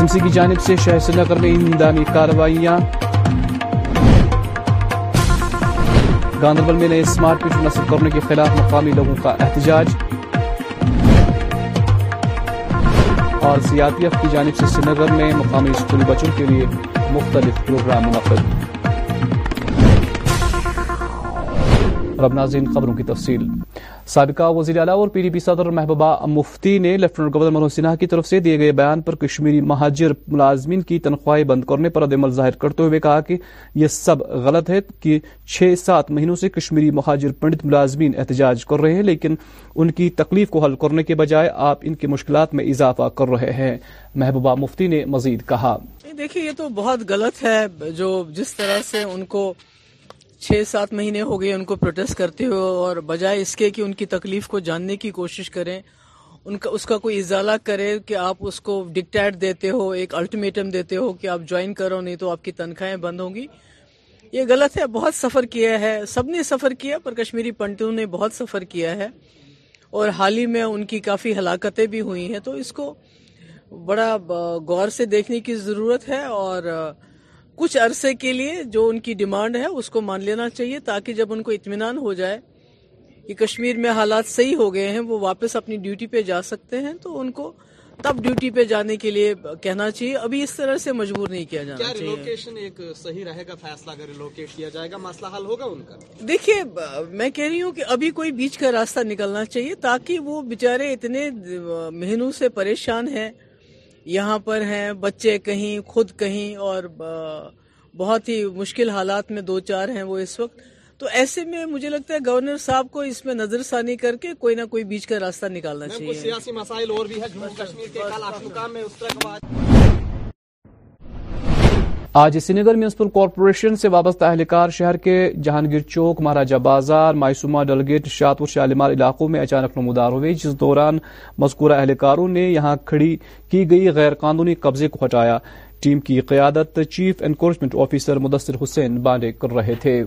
سی کی جانب سے شہر سری نگر میں اندامی کاروائیاں گاندربل میں نئے اسمارٹ پٹ نصب کرنے کے خلاف مقامی لوگوں کا احتجاج اور سی آر پی ایف کی جانب سے سری نگر میں مقامی اسکول بچوں کے لیے مختلف پروگرام منعقد خبروں کی تفصیل سابقہ وزیر اعلیٰ اور پی ڈی پی صدر محبوبہ مفتی نے لیفٹنٹ گورنر منوج سنہا کی طرف سے دیے گئے بیان پر کشمیری مہاجر ملازمین کی تنخواہیں بند کرنے پر عدمل ظاہر کرتے ہوئے کہا کہ یہ سب غلط ہے کہ چھ سات مہینوں سے کشمیری مہاجر پنڈت ملازمین احتجاج کر رہے ہیں لیکن ان کی تکلیف کو حل کرنے کے بجائے آپ ان کی مشکلات میں اضافہ کر رہے ہیں محبوبہ مفتی نے مزید کہا دیکھیے یہ تو بہت غلط ہے جو جس طرح سے ان کو چھ سات مہینے ہو گئے ان کو پروٹیسٹ کرتے ہو اور بجائے اس کے کہ ان کی تکلیف کو جاننے کی کوشش کریں ان کا اس کا کوئی اضالہ کرے کہ آپ اس کو ڈکٹیٹ دیتے ہو ایک الٹیمیٹم دیتے ہو کہ آپ جوائن کرو نہیں تو آپ کی تنخواہیں بند ہوں گی یہ غلط ہے بہت سفر کیا ہے سب نے سفر کیا پر کشمیری پنڈتوں نے بہت سفر کیا ہے اور حال ہی میں ان کی کافی ہلاکتیں بھی ہوئی ہیں تو اس کو بڑا غور سے دیکھنے کی ضرورت ہے اور کچھ عرصے کے لیے جو ان کی ڈیمانڈ ہے اس کو مان لینا چاہیے تاکہ جب ان کو اطمینان ہو جائے کہ کشمیر میں حالات صحیح ہو گئے ہیں وہ واپس اپنی ڈیوٹی پہ جا سکتے ہیں تو ان کو تب ڈیوٹی پہ جانے کے لیے کہنا چاہیے ابھی اس طرح سے مجبور نہیں کیا جانا چاہیے ایک صحیح رہے گا فیصلہ مسئلہ حل ہوگا ان کا دیکھیے میں کہہ رہی ہوں کہ ابھی کوئی بیچ کا راستہ نکلنا چاہیے تاکہ وہ بےچارے اتنے مہینوں سے پریشان ہیں یہاں پر ہیں بچے کہیں خود کہیں اور بہت ہی مشکل حالات میں دو چار ہیں وہ اس وقت تو ایسے میں مجھے لگتا ہے گورنر صاحب کو اس میں نظر ثانی کر کے کوئی نہ کوئی بیچ کا راستہ نکالنا چاہیے سیاسی مسائل اور بھی ہے جموں کشمیر کے کل میں اس طرح آج سری نگر میونسپل کارپوریشن سے وابستہ اہلکار شہر کے جہانگیر چوک مہاراجہ بازار مائسوما ڈلگیٹ شاہور شالیمار علاقوں میں اچانک نمودار ہوئے جس دوران مذکورہ اہلکاروں نے یہاں کھڑی کی گئی غیر قانونی قبضے کو ہٹایا ٹیم کی قیادت chief encouragement officer Mudasir Hussain Bandey کر رہے تھے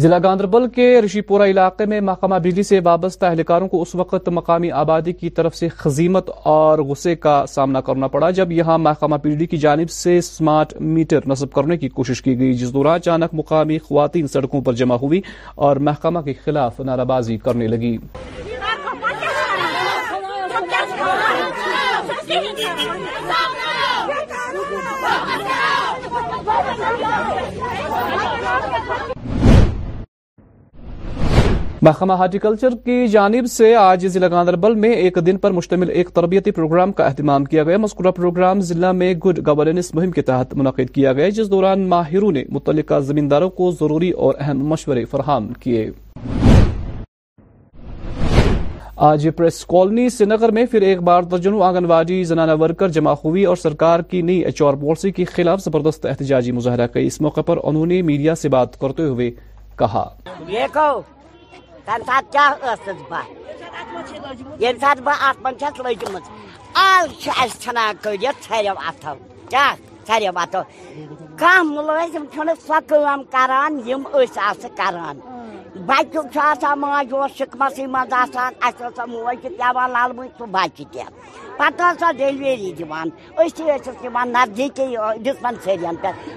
ضلع گاندربل کے رشی پورہ علاقے میں محکمہ بجلی سے وابستہ اہلکاروں کو اس وقت مقامی آبادی کی طرف سے خزیمت اور غصے کا سامنا کرنا پڑا جب یہاں محکمہ بجلی کی جانب سے سمارٹ میٹر نصب کرنے کی کوشش کی گئی جس دوران اچانک مقامی خواتین سڑکوں پر جمع ہوئی اور محکمہ کے خلاف نعرہ بازی کرنے لگی محکمہ ہارٹیکلچر کی جانب سے آج ضلع گاندربل میں ایک دن پر مشتمل ایک تربیتی پروگرام کا اہتمام کیا گیا مذکورہ پروگرام ضلع میں گڈ گورننس مہم کے تحت منعقد کیا گیا جس دوران ماہروں نے متعلقہ زمینداروں کو ضروری اور اہم مشورے فراہم کیے آج پریس کالونی سنگر میں پھر ایک بار درجنوں آنگن واڑی زنانہ ورکر جمع ہوئی اور سرکار کی نئی ایچ آر پالیسی کے خلاف زبردست احتجاجی مظاہرہ کی اس موقع پر انہوں نے میڈیا سے بات کرتے ہوئے کہا تمہ یعنی سات تم ساتس بہت سات بہت مس لو اتو کیا اتو کم ملزم سر آر بچان ماج ہو سکمس مزا موجہ لالم سب بچ پہ سب ڈیلری دین اس نزدیکی ڈسپینسری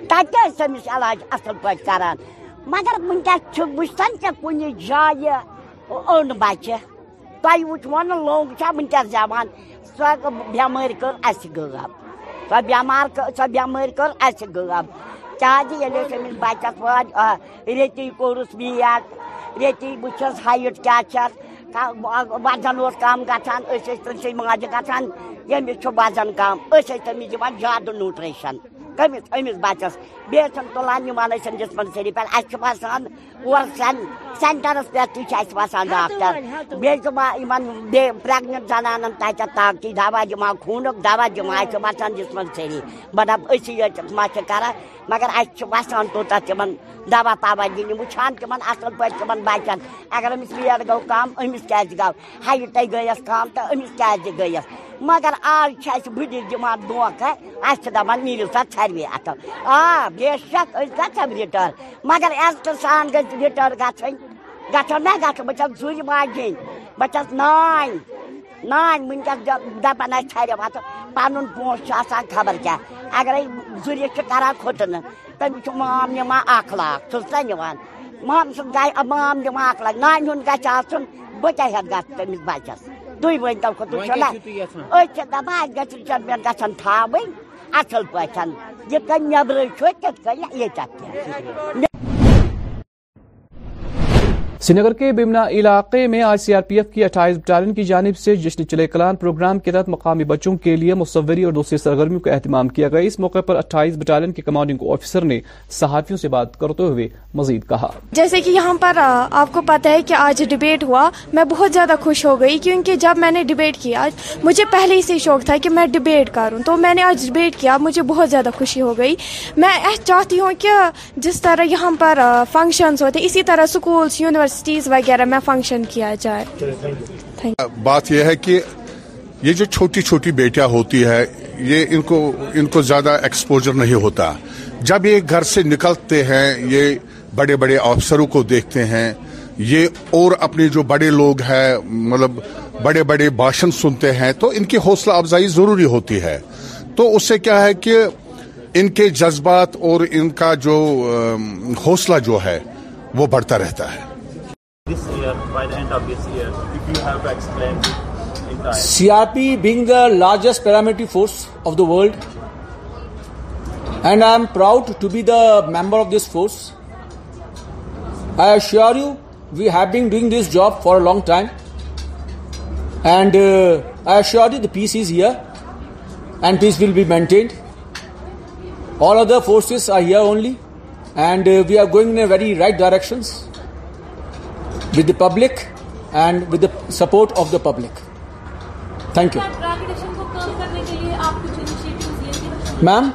پہ تم علاج اصل پہ مگر وٕنکیٚس چھُ وٕچھتن ژےٚ کُنہِ جایہِ اوٚن بَچہِ تۄہہِ وٕچھ وَنہٕ لونٛگ چھا وٕنکیٚس زیٚوان سۄ بیٚمٲرۍ کٔر اَسہِ غٲب سۄ بیٚمار سۄ بیٚمٲرۍ کٔر اَسہِ غٲب کیٛازِ ییٚلہِ أسۍ أمِس بَچَس وٲتۍ ریٚتی کوٚرُس ویٹ ریٚتی وٕچھس ہایٹ کیٛاہ چھَس وَزَن اوس کَم گژھان أسۍ ٲسۍ تٔمۍ سٕے ماجہِ گژھان ییٚمِس چھُ وَزَن کَم أسۍ ٲسۍ تٔمِس دِوان زیادٕ نیوٗٹرِشَن کمس امس بچس سٮ۪ن سٮ۪نٹَرَس ڈسپنسری تہِ سینٹرس اَسہِ باسان ڈاکٹر دِوان پریگنٹ زنان دوا دما چھِ دوا ڈِسپَنسٔری وسان ڈسپنسری بہ دپیس ما کے تِمَن دَوا دوا دِنہِ دن وچان اَصٕل پہ تم بچن اگر ویٹ گو کم امس گٔیَس گیس کم تو امس گٔیَس مگر آج دھوکہٕ اَسہِ چھِ دَپان ملو سا چاروی اتو بے شک رٹر مگر عزت سان رِٹٲر گژھٕنۍ گژھو نہ نانۍ بہت دَپان اَسہِ ژھرِو چارو پَنُن پن چھُ آسان خبر کیا اگر کھوٚتنہٕ تٔمِس چھُ مام نما لاکھ نانہِ ہُنٛد گژھِ آسُن نما کیٛاہ نان گژھٕ تٔمِس بَچَس تیتو داپا گز گھن تا پن نب تن سنگر کے بمنا علاقے میں آج سی آر پی ایف کی اٹھائیس بٹالین کی جانب سے جشن چلے کلان پروگرام کے تحت مقامی بچوں کے لیے مصوری اور دوسری سرگرمیوں کا اہتمام کیا گیا اس موقع پر اٹھائیس بٹالین کے کمانڈنگ آفیسر نے صحافیوں سے بات کرتے ہوئے مزید کہا جیسے کہ یہاں پر آپ کو پتہ ہے کہ آج ڈبیٹ ہوا میں بہت زیادہ خوش ہو گئی کیونکہ جب میں نے ڈبیٹ کیا مجھے پہلے ہی سے شوق تھا کہ میں ڈبیٹ کروں تو میں نے آج ڈبیٹ کیا مجھے بہت زیادہ خوشی ہو گئی میں چاہتی ہوں کہ جس طرح یہاں پر فنکشنز ہوتے اسی طرح اسکولس یونیورسٹی یونیورسٹیز وغیرہ میں فنکشن کیا جائے بات یہ ہے کہ یہ جو چھوٹی چھوٹی بیٹیاں ہوتی ہے یہ ان ان کو کو زیادہ ایکسپوجر نہیں ہوتا جب یہ گھر سے نکلتے ہیں یہ بڑے بڑے افسروں کو دیکھتے ہیں یہ اور اپنے جو بڑے لوگ ہیں مطلب بڑے بڑے بھاشن سنتے ہیں تو ان کی حوصلہ افزائی ضروری ہوتی ہے تو اس سے کیا ہے کہ ان کے جذبات اور ان کا جو حوصلہ جو ہے وہ بڑھتا رہتا ہے This year, by the end of this year, if you have to explain in time. CRP being the largest paramilitary force of the world, and I am proud to be the member of this force. I assure you, we have been doing this job for a long time, and uh, I assure you the peace is here and peace will be maintained. All other forces are here only, and uh, we are going in a very right directions with the public and with the support of the public. Thank you. Ma'am?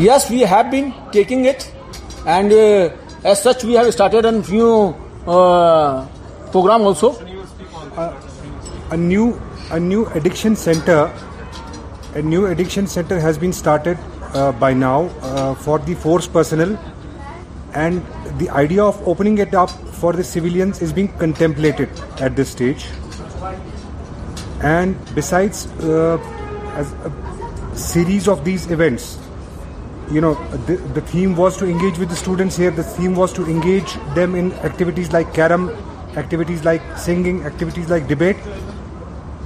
Yes, we have been taking it, and uh, as such we have started a new uh, program also. A new addiction center has been started uh, by now for the force personnel and the idea of opening it up for the civilians is being contemplated at this stage. And besides, uh, as a series of these events, you know, the theme was to engage with the students here. The theme was to engage them in activities like carom, activities like singing, activities like debate.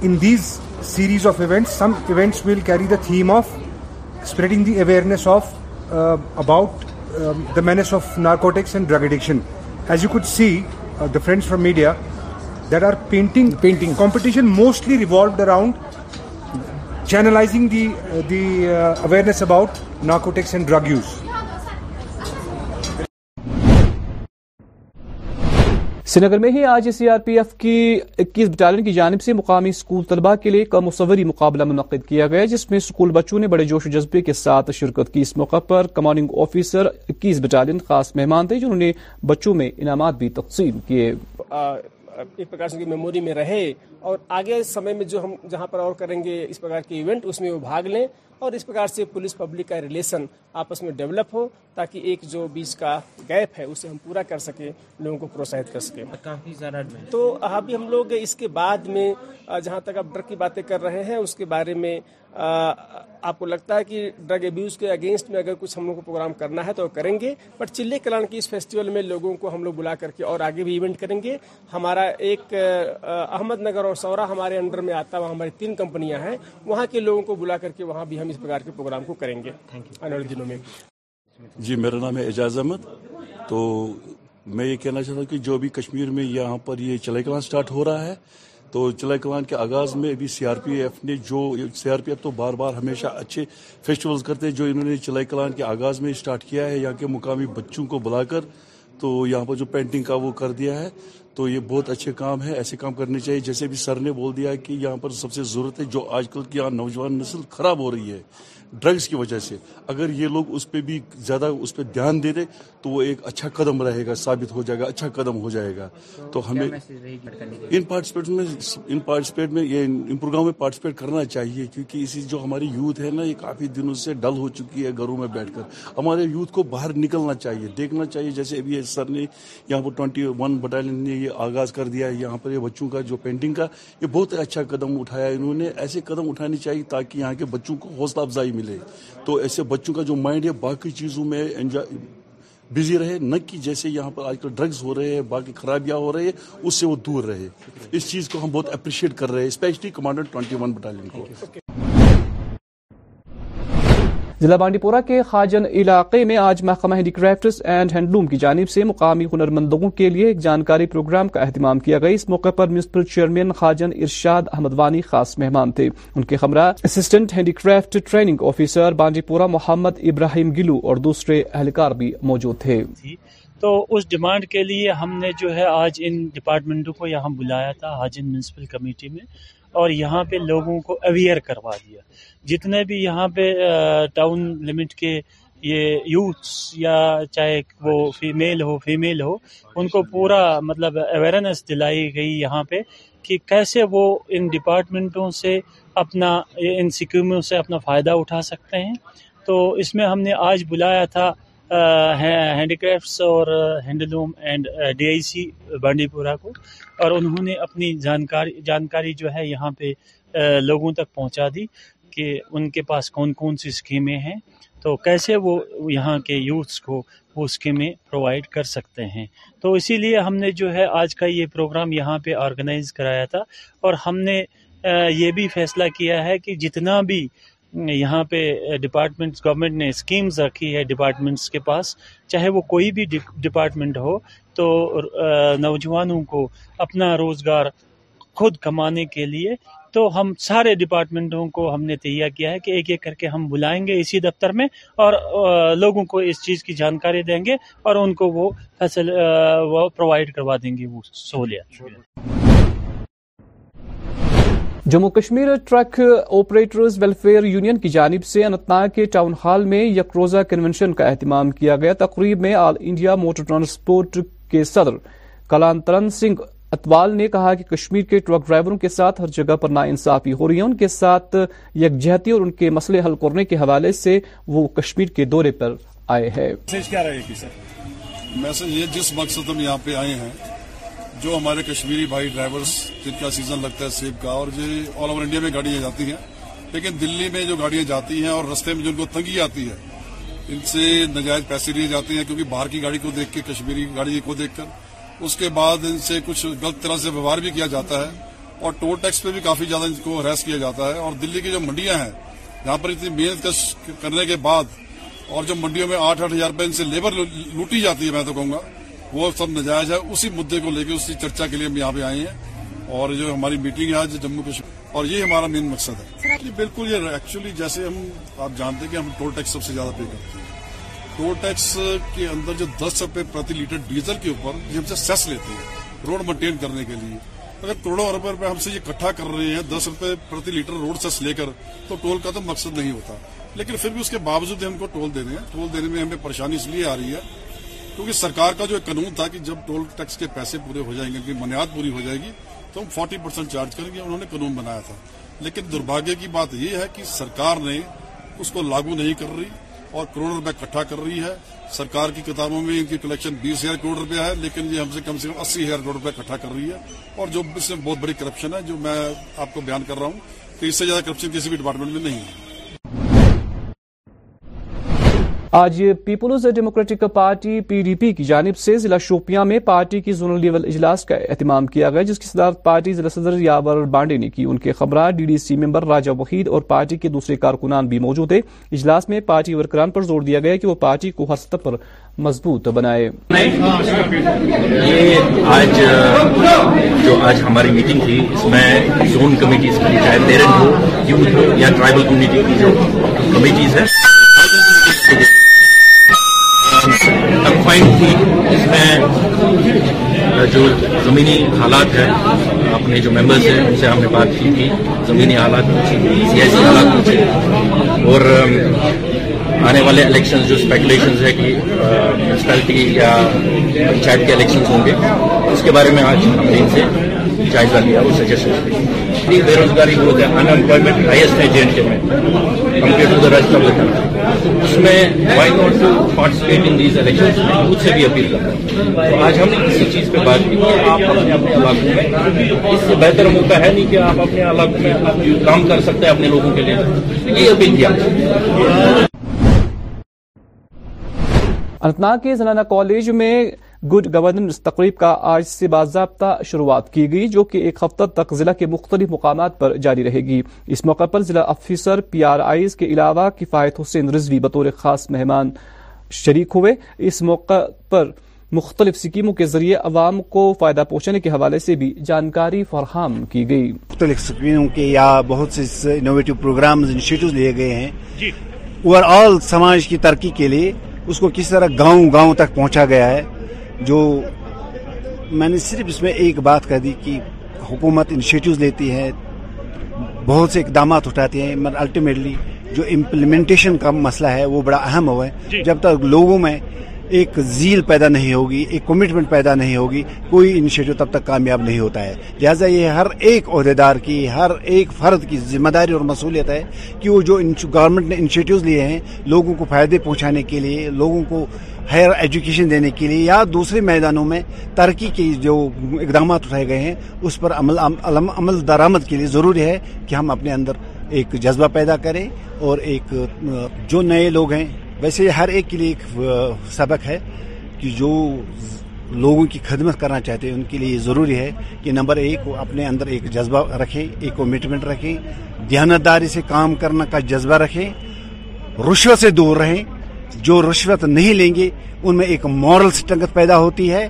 In these series of events, some events will carry the theme of spreading the awareness of uh, about um, the menace of narcotics and drug addiction. As you could see, uh, the friends from media that are painting competition mostly revolved around channelizing the uh, uh, awareness about narcotics and drug use. سری میں ہی آج C R P F کی اکیس battalion کی جانب سے مقامی school طلبہ کے لیے مصوری مقابلہ منعقد کیا گیا جس میں اسکول بچوں نے بڑے جوش و جذبے کے ساتھ شرکت کی اس موقع پر کمانڈنگ آفیسر اکیس بٹالین خاص مہمان تھے جنہوں نے بچوں میں انعامات بھی تقسیم کیے ایک پرکار میموری میں رہے اور آگے سمے میں جو ہم جہاں پر اور کریں گے اس پرکار کے ایونٹ اس میں وہ بھاگ لیں اور اس پرکار سے پولیس پبلک کا ریلیشن آپس میں ڈیولپ ہو تاکہ ایک جو بیچ کا گیپ ہے اسے ہم پورا کر سکیں لوگوں کو پروتساہت کر سکیں کافی زیادہ تو ابھی ہم لوگ اس کے بعد میں جہاں تک آپ ڈرگ کی باتیں کر رہے ہیں اس کے بارے میں آپ کو لگتا ہے کہ ڈرگ ابیوز کے اگینسٹ میں اگر کچھ ہم لوگ کو پروگرام کرنا ہے تو کریں گے بٹ چلے کلان کی اس فیسٹیول میں لوگوں کو ہم لوگ بلا کر کے اور آگے بھی ایونٹ کریں گے ہمارا ایک احمد نگر اور سورا ہمارے انڈر میں آتا وہاں ہماری تین کمپنیاں ہیں وہاں کے لوگوں کو بلا کر کے وہاں بھی ہم ہم اس پرکار کے پروگرام کو کریں گے دنوں میں جی میرا نام ہے اعجاز احمد تو میں یہ کہنا چاہتا ہوں کہ جو بھی کشمیر میں یہاں پر یہ چلے کلان سٹارٹ ہو رہا ہے تو چلے کلان کے آغاز میں ابھی سی آر پی ایف نے جو سی آر پی ایف تو بار بار ہمیشہ اچھے فیسٹیولز کرتے ہیں جو چلے کلان کے آغاز میں اسٹارٹ کیا ہے یہاں کے مقامی بچوں کو بلا کر تو یہاں پر جو پینٹنگ کا وہ کر دیا ہے تو یہ بہت اچھے کام ہے ایسے کام کرنے چاہیے جیسے بھی سر نے بول دیا کہ یہاں پر سب سے ضرورت ہے جو آج کل کی یہاں نوجوان نسل خراب ہو رہی ہے ڈرگز کی وجہ سے اگر یہ لوگ اس پہ بھی زیادہ اس پہ دھیان دے دے تو وہ ایک اچھا قدم رہے گا ثابت ہو جائے گا اچھا قدم ہو جائے گا تو ہمیں ان پارٹیسپیٹ میں ان پارٹیسپیٹ میں یہ ان پروگرام میں پارٹیسپیٹ کرنا چاہیے کیونکہ اسی جو ہماری یوتھ ہے نا یہ کافی دنوں سے ڈل ہو چکی ہے گھروں میں بیٹھ کر ہمارے یوتھ کو باہر نکلنا چاہیے دیکھنا چاہیے جیسے ابھی سر نے یہاں پر ٹوئنٹی ون بٹالین نے یہ آغاز کر دیا ہے یہاں پر یہ بچوں کا جو پینٹنگ کا یہ بہت اچھا قدم اٹھایا انہوں نے ایسے قدم اٹھانی چاہیے تاکہ یہاں کے بچوں کو حوصلہ افزائی ملے تو ایسے بچوں کا جو مائنڈ ہے باقی چیزوں میں انجوائے بزی رہے نہ کہ جیسے یہاں پر آج کل ڈرگز ہو رہے ہیں باقی خرابیاں ہو رہے ہیں اس سے وہ دور رہے اس چیز کو ہم بہت اپریشیٹ کر رہے ہیں specially commander twenty one battalion کو ضلع بانڈی پورا کے خاجن علاقے میں آج محکمہ ہینڈی کرافٹس اینڈ ہینڈلوم کی جانب سے مقامی ہنرمندوں کے لیے ایک جانکاری پروگرام کا اہتمام کیا گیا اس موقع پر میونسپل چیئرمین خاجن ارشاد احمد وانی خاص مہمان تھے ان کے ہمراہ assistant handicraft training officer Bandipora Mohammad ابراہیم گلو اور دوسرے اہلکار بھی موجود تھے جی، تو اس ڈیمانڈ کے لیے ہم نے جو ہے آج ان ڈپارٹمنٹوں کو یہاں بلایا تھا حاجن میونسپل کمیٹی میں اور یہاں پہ لوگوں کو اویئر کروا دیا جتنے بھی یہاں پہ ٹاؤن لمٹ کے یہ یوتھس یا چاہے وہ فیمیل ہو فیمیل ہو ان کو پورا مطلب اویئرنیس دلائی گئی یہاں پہ کہ کیسے وہ ان ڈپارٹمنٹوں سے اپنا ان سکیموں سے اپنا فائدہ اٹھا سکتے ہیں تو اس میں ہم نے آج بلایا تھا ہینڈی کرافٹس اور handloom and D I C Bandipora کو اور انہوں نے اپنی جانکاری جانکاری جو ہے یہاں پہ لوگوں تک پہنچا دی کہ ان کے پاس کون کون سی اسکیمیں ہیں تو کیسے وہ یہاں کے یوتھس کو وہ اسکیمیں پرووائڈ کر سکتے ہیں تو اسی لیے ہم نے جو ہے آج کا یہ پروگرام یہاں پہ آرگنائز کرایا تھا اور ہم نے یہ بھی فیصلہ کیا ہے کہ جتنا بھی یہاں پہ ڈپارٹمنٹس گورنمنٹ نے اسکیمز رکھی ہے ڈپارٹمنٹس کے پاس چاہے وہ کوئی بھی ڈپارٹمنٹ ہو تو نوجوانوں کو اپنا روزگار خود کمانے کے لیے تو ہم سارے ڈپارٹمنٹوں کو ہم نے تیار کیا ہے کہ ایک ایک کر کے ہم بلائیں گے اسی دفتر میں اور لوگوں کو اس چیز کی جانکاری دیں گے اور ان کو وہ فیصل وہ پرووائڈ کروا دیں گے وہ Jammu Kashmir truck operators welfare union کی جانب سے انتنا کے ٹاؤن ہال میں یک روزہ کنونشن کا اہتمام کیا گیا تقریب میں آل انڈیا موٹر ٹرانسپورٹ کے صدر کلانترن سنگھ اتوال نے کہا کہ کشمیر کے ٹرک ڈرائیوروں کے ساتھ ہر جگہ پر ناانصافی ہو رہی ہے ان کے ساتھ یکجہتی اور ان کے مسئلے حل کرنے کے حوالے سے وہ کشمیر کے دورے پر آئے ہیں یہ جس مقصد ہم یہاں پہ آئے ہیں جو ہمارے کشمیری بھائی ڈرائیورز جن کا سیزن لگتا ہے سیب کا اور آل انڈیا میں گاڑیاں جاتی ہیں لیکن دلی میں جو گاڑیاں جاتی ہیں اور رستے میں جن کو تنگی آتی ہے ان سے نجائز پیسے لیے جاتے ہیں کیونکہ باہر کی گاڑی کو دیکھ کے کشمیری گاڑی کو دیکھ کر اس کے بعد ان سے کچھ غلط طرح سے ویوہار بھی کیا جاتا ہے اور ٹول ٹیکس پہ بھی کافی زیادہ ان کو رہس کیا جاتا ہے اور دلی کی جو منڈیاں ہیں جہاں پر اتنی محنت کش کرنے کے بعد اور جو منڈیوں میں آٹھ آٹھ ہزار روپے ان سے لیبر لوٹی جاتی ہے میں تو کہوں گا وہ سب نجائز ہے اسی مدد کو لے کے اسی چرچا کے لیے ہم یہاں پہ آئے ہیں اور جو ہماری میٹنگ ہے آج جموں کشمیر اور یہ ہمارا مین مقصد ہے بالکل یہ ایکچولی جیسے ہم آپ جانتے ہیں کہ ہم ٹول ٹیکس سب سے زیادہ پے کرتے ہیں ٹول ٹیکس کے اندر جو دس روپے پرتی لیٹر ڈیزل کے اوپر یہ ہم سے سیس لیتے ہیں روڈ مینٹین کرنے کے لیے اگر کروڑوں اربوں روپے ہم سے یہ اکٹھا کر رہے ہیں دس پرتی لیٹر روڈ سیس لے کر تو ٹول کا تو مقصد نہیں ہوتا لیکن پھر بھی اس کے باوجود ہم کو ٹول دینے ہیں ٹول دینے میں ہمیں پریشانی اس لیے آ رہی ہے کیونکہ سرکار کا جو ایک قانون تھا کہ جب ٹول ٹیکس کے پیسے پورے ہو جائیں گے منیاد پوری ہو جائے گی تو ہم فورٹی پرسینٹ چارج کریں گے انہوں نے قانون بنایا تھا لیکن درباگیہ کی بات یہ ہے کہ سرکار نے اس کو لاگو نہیں کر رہی اور کروڑ روپے اکٹھا کر رہی ہے سرکار کی کتابوں میں ان کی کلیکشن بیس ہزار کروڑ روپے ہے لیکن یہ ہم سے کم سے کم اسی ہزار کروڑ روپے اکٹھا کر رہی ہے اور جو اس میں بہت بڑی کرپشن ہے جو میں آپ کو بیان کر رہا ہوں کہ اس سے زیادہ کرپشن کسی بھی ڈپارٹمنٹ میں نہیں ہے آج people's democratic party P D P کی جانب سے ضلع شوپیاں میں پارٹی کی زونل لیول اجلاس کا اہتمام کیا گیا جس کی صدارت پارٹی ضلع صدر یاور بانڈے نے کی ان کے خبرات D D C member Raja Waheed اور پارٹی کے دوسرے کارکنان بھی موجود ہے اجلاس میں پارٹی ورکران پر زور دیا گیا کہ وہ پارٹی کو ہر سطح پر مضبوط بنائے آج آج جو ہماری میٹنگ تھی اس میں زون کمیٹیز کمیٹیز کی کی ہو یا ٹرائبل جو ہیں کنفائن تھی اس میں جو زمینی حالات ہیں اپنے جو ممبرز ہیں ان سے ہم نے بات کی تھی زمینی حالات پوچھی سی حالات پوچھے اور آنے والے الیکشن جو اسپیکولیشنز ہے کہ میونسپیلٹی یا پنچایت کے الیکشنز ہوں گے اس کے بارے میں آج ہم نے ان سے جائزہ لیا اور سجیشن پچھلی بے روزگاری گروتھ ہے ان امپلائمنٹ ہائیسٹ ہے جے اینڈ کے میں compared to the rest of the country اس میں why not to participate in these election میں خود سے بھی اپیل کرتا ہوں تو آج ہم نے کسی چیز پہ بات کی کہ آپ اپنے اپنے علاقوں میں اس سے بہتر موقع ہے نہیں کہ آپ اپنے علاقوں میں کام کر سکتے ہیں اپنے لوگوں کے لیے یہ اپیل کیا انتناگ کے زنانہ کالج میں گڈ گورننس تقریب کا آج سے باضابطہ شروعات کی گئی جو کہ ایک ہفتہ تک ضلع کے مختلف مقامات پر جاری رہے گی اس موقع پر ضلع افیسر پی آر آئیز کے علاوہ کفایت حسین رضوی بطور خاص مہمان شریک ہوئے اس موقع پر مختلف سکیموں کے ذریعے عوام کو فائدہ پہنچانے کے حوالے سے بھی جانکاری فراہم کی گئی مختلف سکیموں کے یا بہت سے پروگرام لیے گئے ہیں اوور جی۔ آل سماج کی ترقی کے لیے اس کو کس طرح گاؤں گاؤں تک پہنچا گیا ہے جو میں نے صرف اس میں ایک بات کہہ دی کہ حکومت انشیٹو لیتی ہے بہت سے اقدامات اٹھاتی ہیں مگر الٹیمیٹلی جو امپلیمنٹیشن کا مسئلہ ہے وہ بڑا اہم ہوا ہے جی۔ جب تک لوگوں میں ایک زیل پیدا نہیں ہوگی ایک کمٹمنٹ پیدا نہیں ہوگی کوئی انیشیٹو تب تک کامیاب نہیں ہوتا ہے لہٰذا یہ ہر ایک عہدیدار کی ہر ایک فرد کی ذمہ داری اور مصولیت ہے کہ وہ جو گورنمنٹ نے انیشیٹوز لیے ہیں لوگوں کو فائدے پہنچانے کے لیے لوگوں کو ہائر ایجوکیشن دینے کے لیے یا دوسرے میدانوں میں ترقی کے جو اقدامات اٹھائے گئے ہیں اس پر عمل عمل درآمد کے لیے ضروری ہے کہ ہم اپنے اندر ایک جذبہ پیدا کریں اور ایک جو نئے لوگ ہیں ویسے ہر ایک کے لیے ایک سبق ہے کہ جو لوگوں کی خدمت کرنا چاہتے ہیں ان کے لیے یہ ضروری ہے کہ نمبر ایک وہ اپنے اندر ایک جذبہ رکھیں ایک کمٹمنٹ رکھیں دھیانتداری سے کام کرنا کا جذبہ رکھیں رشوت سے دور رہیں جو رشوت نہیں لیں گے ان میں ایک مورل سٹنگت پیدا ہوتی ہے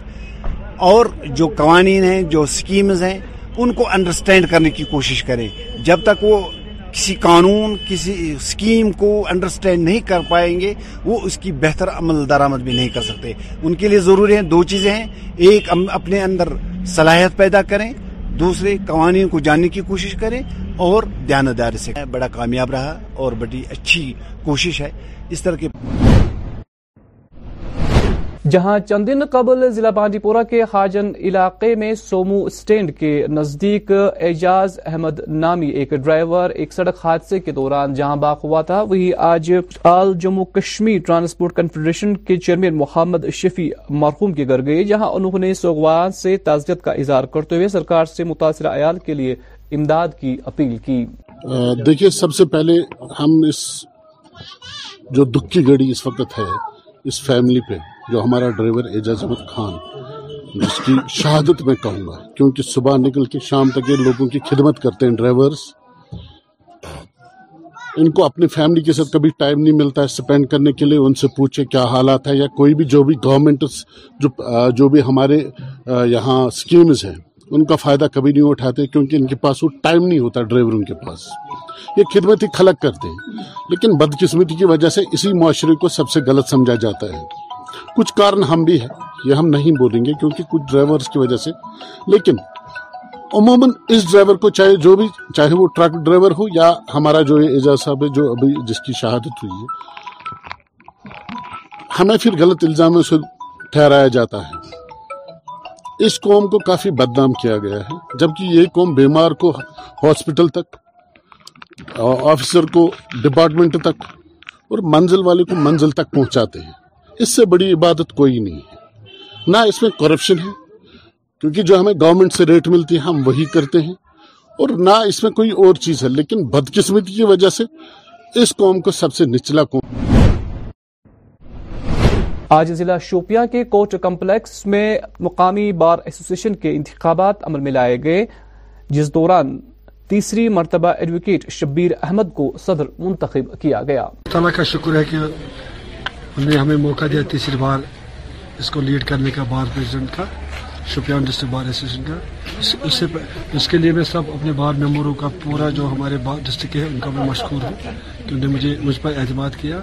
اور جو قوانین ہیں جو سکیمز ہیں ان کو انڈرسٹینڈ کرنے کی کوشش کریں جب تک وہ کسی قانون کسی اسکیم کو انڈرسٹینڈ نہیں کر پائیں گے وہ اس کی بہتر عمل درآمد بھی نہیں کر سکتے ان کے لیے ضروری ہیں دو چیزیں ہیں ایک اپنے اندر صلاحیت پیدا کریں دوسرے قوانین کو جاننے کی کوشش کریں اور دیانتداری دار سے بڑا کامیاب رہا اور بڑی اچھی کوشش ہے اس طرح کے جہاں چند دن قبل ضلع بانڈی پورہ کے خاجن علاقے میں سومو اسٹینڈ کے نزدیک اعجاز احمد نامی ایک ڈرائیور ایک سڑک حادثے کے دوران جہاں باغ ہوا تھا وہی آج all Jammu Kashmir transport confederation کے چیئرمین محمد شفیع مرخوم کے گھر گئے جہاں انہوں نے سوگوان سے تعزیت کا اظہار کرتے ہوئے سرکار سے متاثرہ عیال کے لیے امداد کی اپیل کی دیکھیے سب سے پہلے ہم اس اس اس جو گڑی وقت ہے فیملی پہ جو ہمارا ڈرائیور اعجاز احمد خان جس کی شہادت میں کہوں گا کیونکہ صبح نکل کے شام تک یہ لوگوں کی خدمت کرتے ہیں ڈرائیورس ان کو اپنی فیملی کے ساتھ کبھی ٹائم نہیں ملتا ہے اسپینڈ کرنے کے لیے ان سے پوچھے کیا حالات ہے یا کوئی بھی جو بھی گورنمنٹ جو بھی ہمارے یہاں سکیمز ہیں ان کا فائدہ کبھی نہیں اٹھاتے کیونکہ ان کے پاس وہ ٹائم نہیں ہوتا ڈرائیوروں کے پاس یہ خدمت ہی خلق کرتے لیکن بدقسمتی کی وجہ سے اسی معاشرے کو سب سے غلط سمجھا جاتا ہے کچھ کارن ہم بھی ہے یہ ہم نہیں بولیں گے کیونکہ کچھ ڈرائیورز کی وجہ سے لیکن عموماً اس ڈرائیور کو چاہے جو بھی چاہے وہ ٹرک ڈرائیور ہو یا ہمارا جو اعجاز صاحب ہے جو ابھی جس کی شہادت ہوئی ہے ہمیں پھر غلط الزاموں سے ٹھہرایا جاتا ہے اس قوم کو کافی بدنام کیا گیا ہے جبکہ یہ قوم بیمار کو ہاسپٹل تک آفیسر کو ڈپارٹمنٹ تک اور منزل والے کو منزل تک پہنچاتے ہیں اس سے بڑی عبادت کوئی نہیں ہے نہ اس میں کرپشن ہے کیونکہ جو ہمیں گورنمنٹ سے ریٹ ملتی ہے ہم وہی کرتے ہیں اور نہ اس میں کوئی اور چیز ہے لیکن کی وجہ سے اس قوم کو سب سے نچلا قوم آج ضلع شوپیاں کے کوٹ کمپلیکس میں مقامی بار ایسوسیشن کے انتخابات عمل میں لائے گئے جس دوران تیسری مرتبہ ایڈوکیٹ شبیر احمد کو صدر منتخب کیا گیا کا شکر ہے کہ انہوں نے ہمیں موقع دیا تیسری بار اس کو لیڈ کرنے کا بار پریزیڈنٹ کا شوپیان ڈسٹرکٹ بار ایسوسیشن کا اس اس, کے لیے میں سب اپنے بار ممبروں کا پورا جو ہمارے بار ڈسٹرکٹ کے ان کا میں مشکور ہوں کہ انہوں نے مجھے مجھ پر اعتماد کیا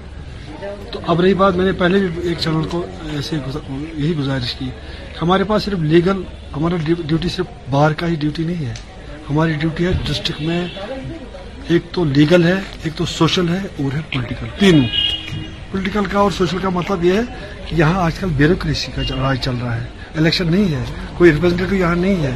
تو اب رہی بات میں نے پہلے بھی ایک چینل کو ایسے یہی گزارش کی ہمارے پاس صرف لیگل ہمارا ڈیوٹی صرف بار کا ہی ڈیوٹی نہیں ہے ہماری ڈیوٹی ہے ڈسٹرکٹ میں ایک تو لیگل ہے ایک تو سوشل ہے اور ہے پولیٹیکل تینوں پولیٹیکل کا اور سوشل کا مطلب یہ ہے کہ یہاں آج کل بیوروکریسی کا راج چل رہا ہے الیکشن نہیں ہے کوئی ریپرزینٹیو یہاں نہیں ہے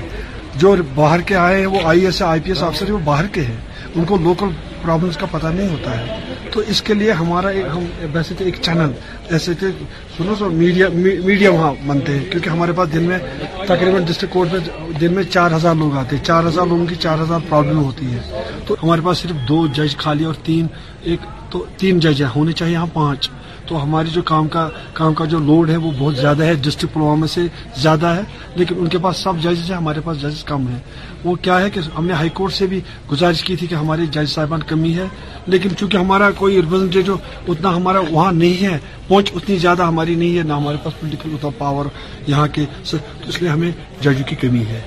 جو باہر کے آئے ہیں وہ I S I P S officer وہ باہر کے ہیں ان کو لوکل پرابلمس کا پتہ نہیں ہوتا ہے تو اس کے لیے ہمارا ایک ہم ویسے تو ایک چینل ایسے تھے سنو سو میڈیا میڈیا وہاں بنتے ہیں کیونکہ ہمارے پاس دن میں تقریباً ڈسٹرکٹ کورٹ میں دن میں چار ہزار لوگ آتے ہیں چار ہزار لوگوں کی چار ہزار پرابلم ہوتی ہے تو ہمارے پاس صرف دو جج خالی اور تین ایک تو تین جج ہونے چاہیے یہاں پانچ تو ہماری جو کام کا کام کا جو لوڈ ہے وہ بہت زیادہ ہے ڈسٹرکٹ پلوامہ سے زیادہ ہے لیکن ان کے پاس سب ججز ہیں ہمارے پاس ججز کم ہیں وہ کیا ہے کہ ہم نے ہائی کورٹ سے بھی گزارش کی تھی کہ ہمارے جج صاحبان کمی ہے لیکن چونکہ ہمارا کوئی ریپرزنٹیٹو اتنا ہمارا وہاں نہیں ہے پہنچ اتنی زیادہ ہماری نہیں ہے نہ ہمارے پاس پولیٹیکل اتنا پاور یہاں کے اس لیے ہمیں ججوں کی کمی ہے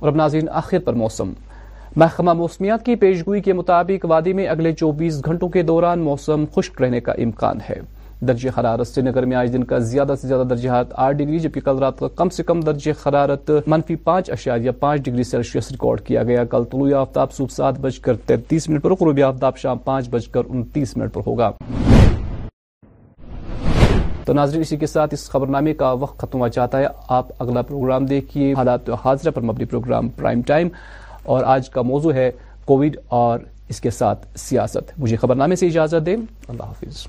اور اب ناظرین آخر پر موسم محکمہ موسمیات کی پیشگوئی کے مطابق وادی میں اگلے چوبیس گھنٹوں کے دوران موسم خشک رہنے کا امکان ہے درجہ حرارت سری نگر میں آج دن کا زیادہ سے زیادہ درجہ حرارت آٹھ ڈگری جبکہ کل رات کا کم سے کم درجہ حرارت منفی پانچ اشار یا پانچ ڈگری سیلسیس ریکارڈ کیا گیا کل طلوع آفتاب صبح سات بج کر تینتیس منٹ پر قروبی آفتاب شام پانچ بج کر انتیس منٹ پر ہوگا تو ناظرین اسی کے ساتھ خبر نامے کا وقت ختم ہو جاتا ہے آپ اگلا پروگرام دیکھیے حالات حاضرہ پر مبنی پروگرام پرائم ٹائم اور آج کا موضوع ہے کووڈ اور اس کے ساتھ سیاست مجھے خبر نامے سے اجازت دیں اللہ حافظ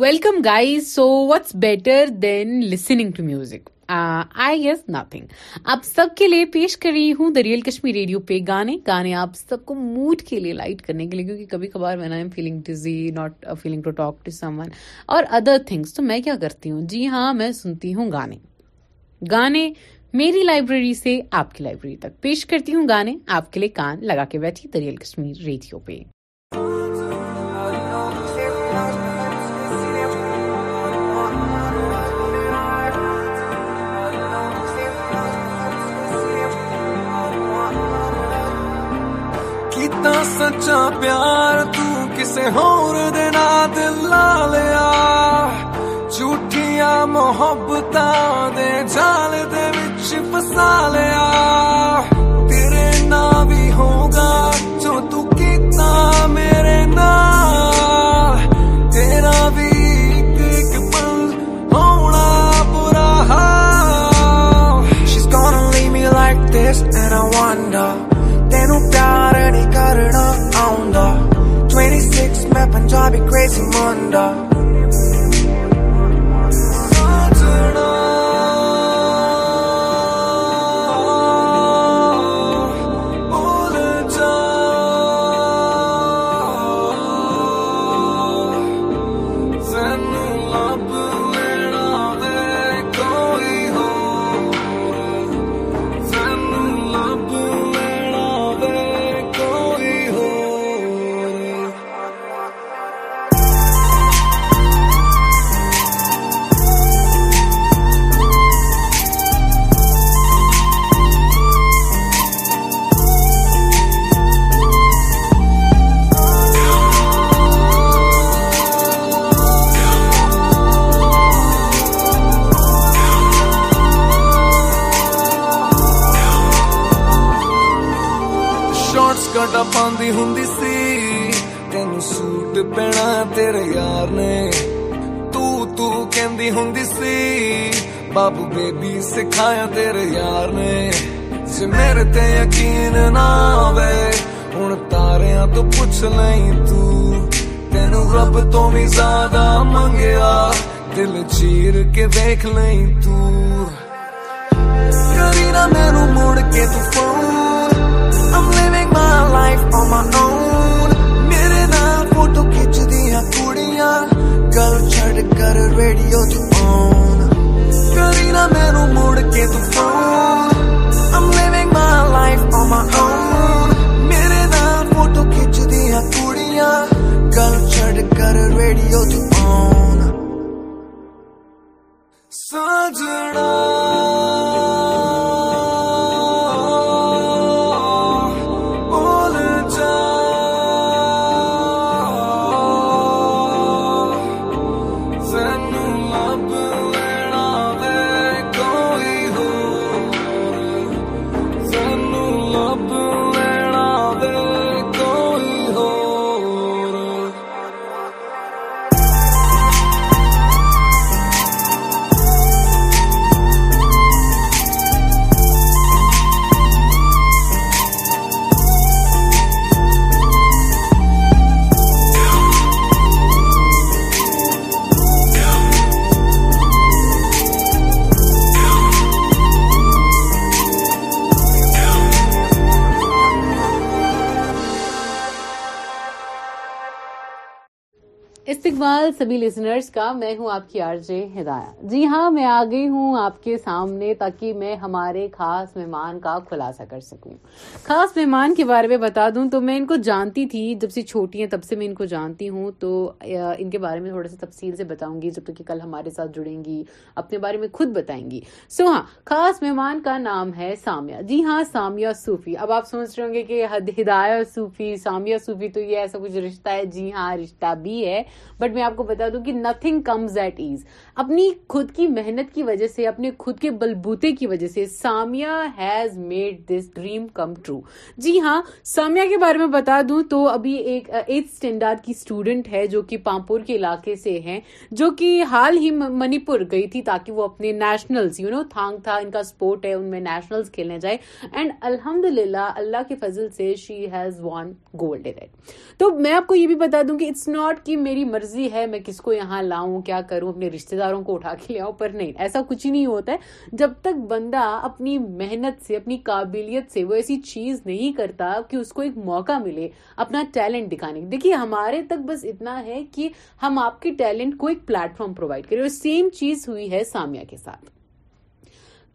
welcome guys so what's better than listening to music I guess nothing آپ سب کے لیے پیش کر رہی ہوں دریال کشمیر ریڈیو پہ گانے گانے آپ سب کو موڈ کے لیے لائٹ کرنے کے لیے کیونکہ کبھی کبھار میں am feeling to to not feeling talk someone اور ادر تھنگس تو میں کیا کرتی ہوں جی ہاں میں سنتی ہوں گانے گانے میری لائبریری سے آپ کی لائبریری تک پیش کرتی ہوں گانے آپ کے لیے کان لگا کے بیٹھی دریال کشمیر ریڈیو پہ سچا پیار تسے ہور دینا لا لیا جھوٹیاں محبت دے جال دے لیا پنجاب اکوئے سیم انڈا ਕਹਿੰਦੀ ਹੁੰਦੀ ਸੀ ਬਾਬੂ ਬੇਬੀ ਸਿਖਾਇਆ ਤੇਰੇ ਯਾਰ ਨੇ ਜੇ ਮੇਰੇ ਤੇ ਯਕੀਨ ਨਾ ਆਵੇ ਹੁਣ ਤਾਰਿਆਂ ਤੋਂ ਪੁੱਛ ਲਈ ਤੂੰ ਤੈਨੂੰ ਰੱਬ ਤੋਂ ਵੀ ਜ਼ਿਆਦਾ ਮੰਗਿਆ ਦਿਲ ਚੀਰ ਕੇ ਵੇਖ ਲਈ ਤੂੰ ਕਰੀ ਨਾ ਮੈਨੂੰ ਮੁੜ ਕੇ ਤੂੰ phone I'm living my life on my own گل چڑ کر فوٹو کچھ دیڑ گل چڑ کر ریڈیو تاج سبھی لسنرز کا میں ہوں آپ کی آرجے ہدایہ جی ہاں میں آ گئی ہوں آپ کے سامنے تاکہ میں ہمارے خاص مہمان کا خلاصہ کر سکوں خاص مہمان کے بارے میں بتا دوں تو میں ان کو جانتی تھی جب سے چھوٹی ہیں تب سے میں ان کو جانتی ہوں تو ان کے بارے میں تھوڑا سے تفصیل بتاؤں گی جب تک کہ کل ہمارے ساتھ جڑیں گی اپنے بارے میں خود بتائیں گی سو ہاں خاص مہمان کا نام ہے سامیہ جی ہاں سامیہ صوفی اب آپ سوچ رہے ہوں گے کہ ہدایہ صوفی سامیہ صوفی تو یہ ایسا کچھ رشتہ ہے جی ہاں رشتہ بھی ہے بٹ میں آپ کو بتا دوں کہ نتھنگ کمز ایٹ ایز اپنی خود کی محنت کی وجہ سے اپنے خود کے بلبوتے کی وجہ سے Samiya has made this dream come true جی ہاں سامیا کے بارے میں بتا دوں تو ابھی ایک ایٹ اسٹینڈارڈ کی اسٹوڈنٹ ہے جو کہ پامپور کے علاقے سے ہیں جو کہ حال ہی منی پور گئی تھی تاکہ وہ اپنے نیشنلز یو نو تھانگ تھا ان کا اسپورٹ ہے ان میں نیشنلز کھیلنے جائے اینڈ الحمد للہ اللہ کے فضل سے شی ہیز وان گولڈ تو میں آپ کو یہ بھی بتا دوں کہ اٹس ناٹ کہ میری مرضی ہے میں کس کو یہاں لاؤں کیا کروں اپنے رشتہ داروں کو اٹھا کے لے آؤں پر نہیں ایسا کچھ ہی نہیں ہوتا ہے جب تک بندہ اپنی محنت سے اپنی قابلیت سے وہ ایسی چیز نہیں کرتا کہ اس کو ایک موقع ملے اپنا ٹیلنٹ دکھانے دیکھیے ہمارے تک بس اتنا ہے کہ ہم آپ کے ٹیلنٹ کو ایک فارم پرووائڈ کریں اور سیم چیز ہوئی ہے سامیہ کے ساتھ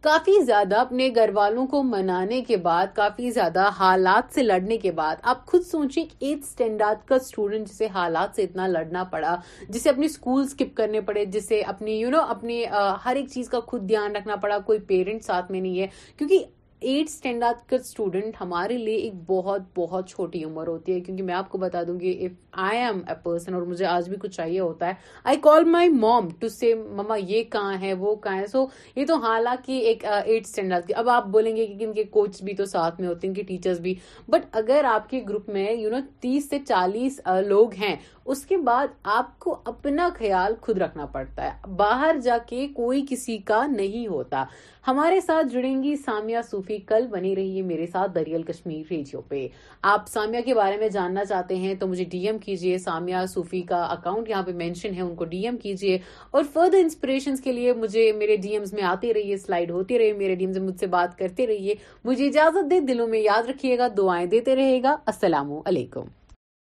کافی زیادہ اپنے گھر والوں کو منانے کے بعد کافی زیادہ حالات سے لڑنے کے بعد آپ خود سوچیں کہ ایٹ اسٹینڈارڈ کا اسٹوڈینٹ جسے حالات سے اتنا لڑنا پڑا جسے اپنی اسکول اسکپ کرنے پڑے جسے اپنی یو نو اپنے ہر ایک چیز کا خود دھیان رکھنا پڑا کوئی پیرنٹ ساتھ میں نہیں ہے کیونکہ ایٹ اسٹینڈرڈ کا اسٹوڈنٹ ہمارے لیے ایک بہت بہت چھوٹی عمر ہوتی ہے کیونکہ میں آپ کو بتا دوں گی اور مجھے آج بھی کچھ چاہیے ہوتا ہے آئی کال مائی موم ٹو سی مما یہ کہاں ہے وہ کہاں ہے سو یہ تو حالانکہ ایک ایٹ اسٹینڈرڈ کی اب آپ بولیں گے کہ ان کے کوچ بھی تو ساتھ میں ہوتے ہیں ان کے ٹیچرس بھی بٹ اگر آپ کے گروپ میں یو نو تیس سے چالیس لوگ ہیں اس کے بعد آپ کو اپنا خیال خود رکھنا پڑتا ہے باہر جا کے کوئی کسی کا نہیں ہوتا ہمارے ساتھ جڑیں گی سامیا صوفی کل بنی رہیے میرے ساتھ دریال کشمیر ریڈیو پہ آپ سامیا کے بارے میں جاننا چاہتے ہیں تو مجھے ڈی ایم کیجیے سامیا صوفی کا اکاؤنٹ یہاں پہ مینشن ہے ان کو ڈی ایم کیجیے اور فردر انسپریشن کے لیے مجھے میرے ڈی ایمز میں آتے رہیے سلائڈ ہوتی رہی میرے ڈی ایم سے مجھ سے بات کرتے رہیے مجھے اجازت دے دلوں میں یاد رکھیے گا دعائیں دیتے رہے گا السلام علیکم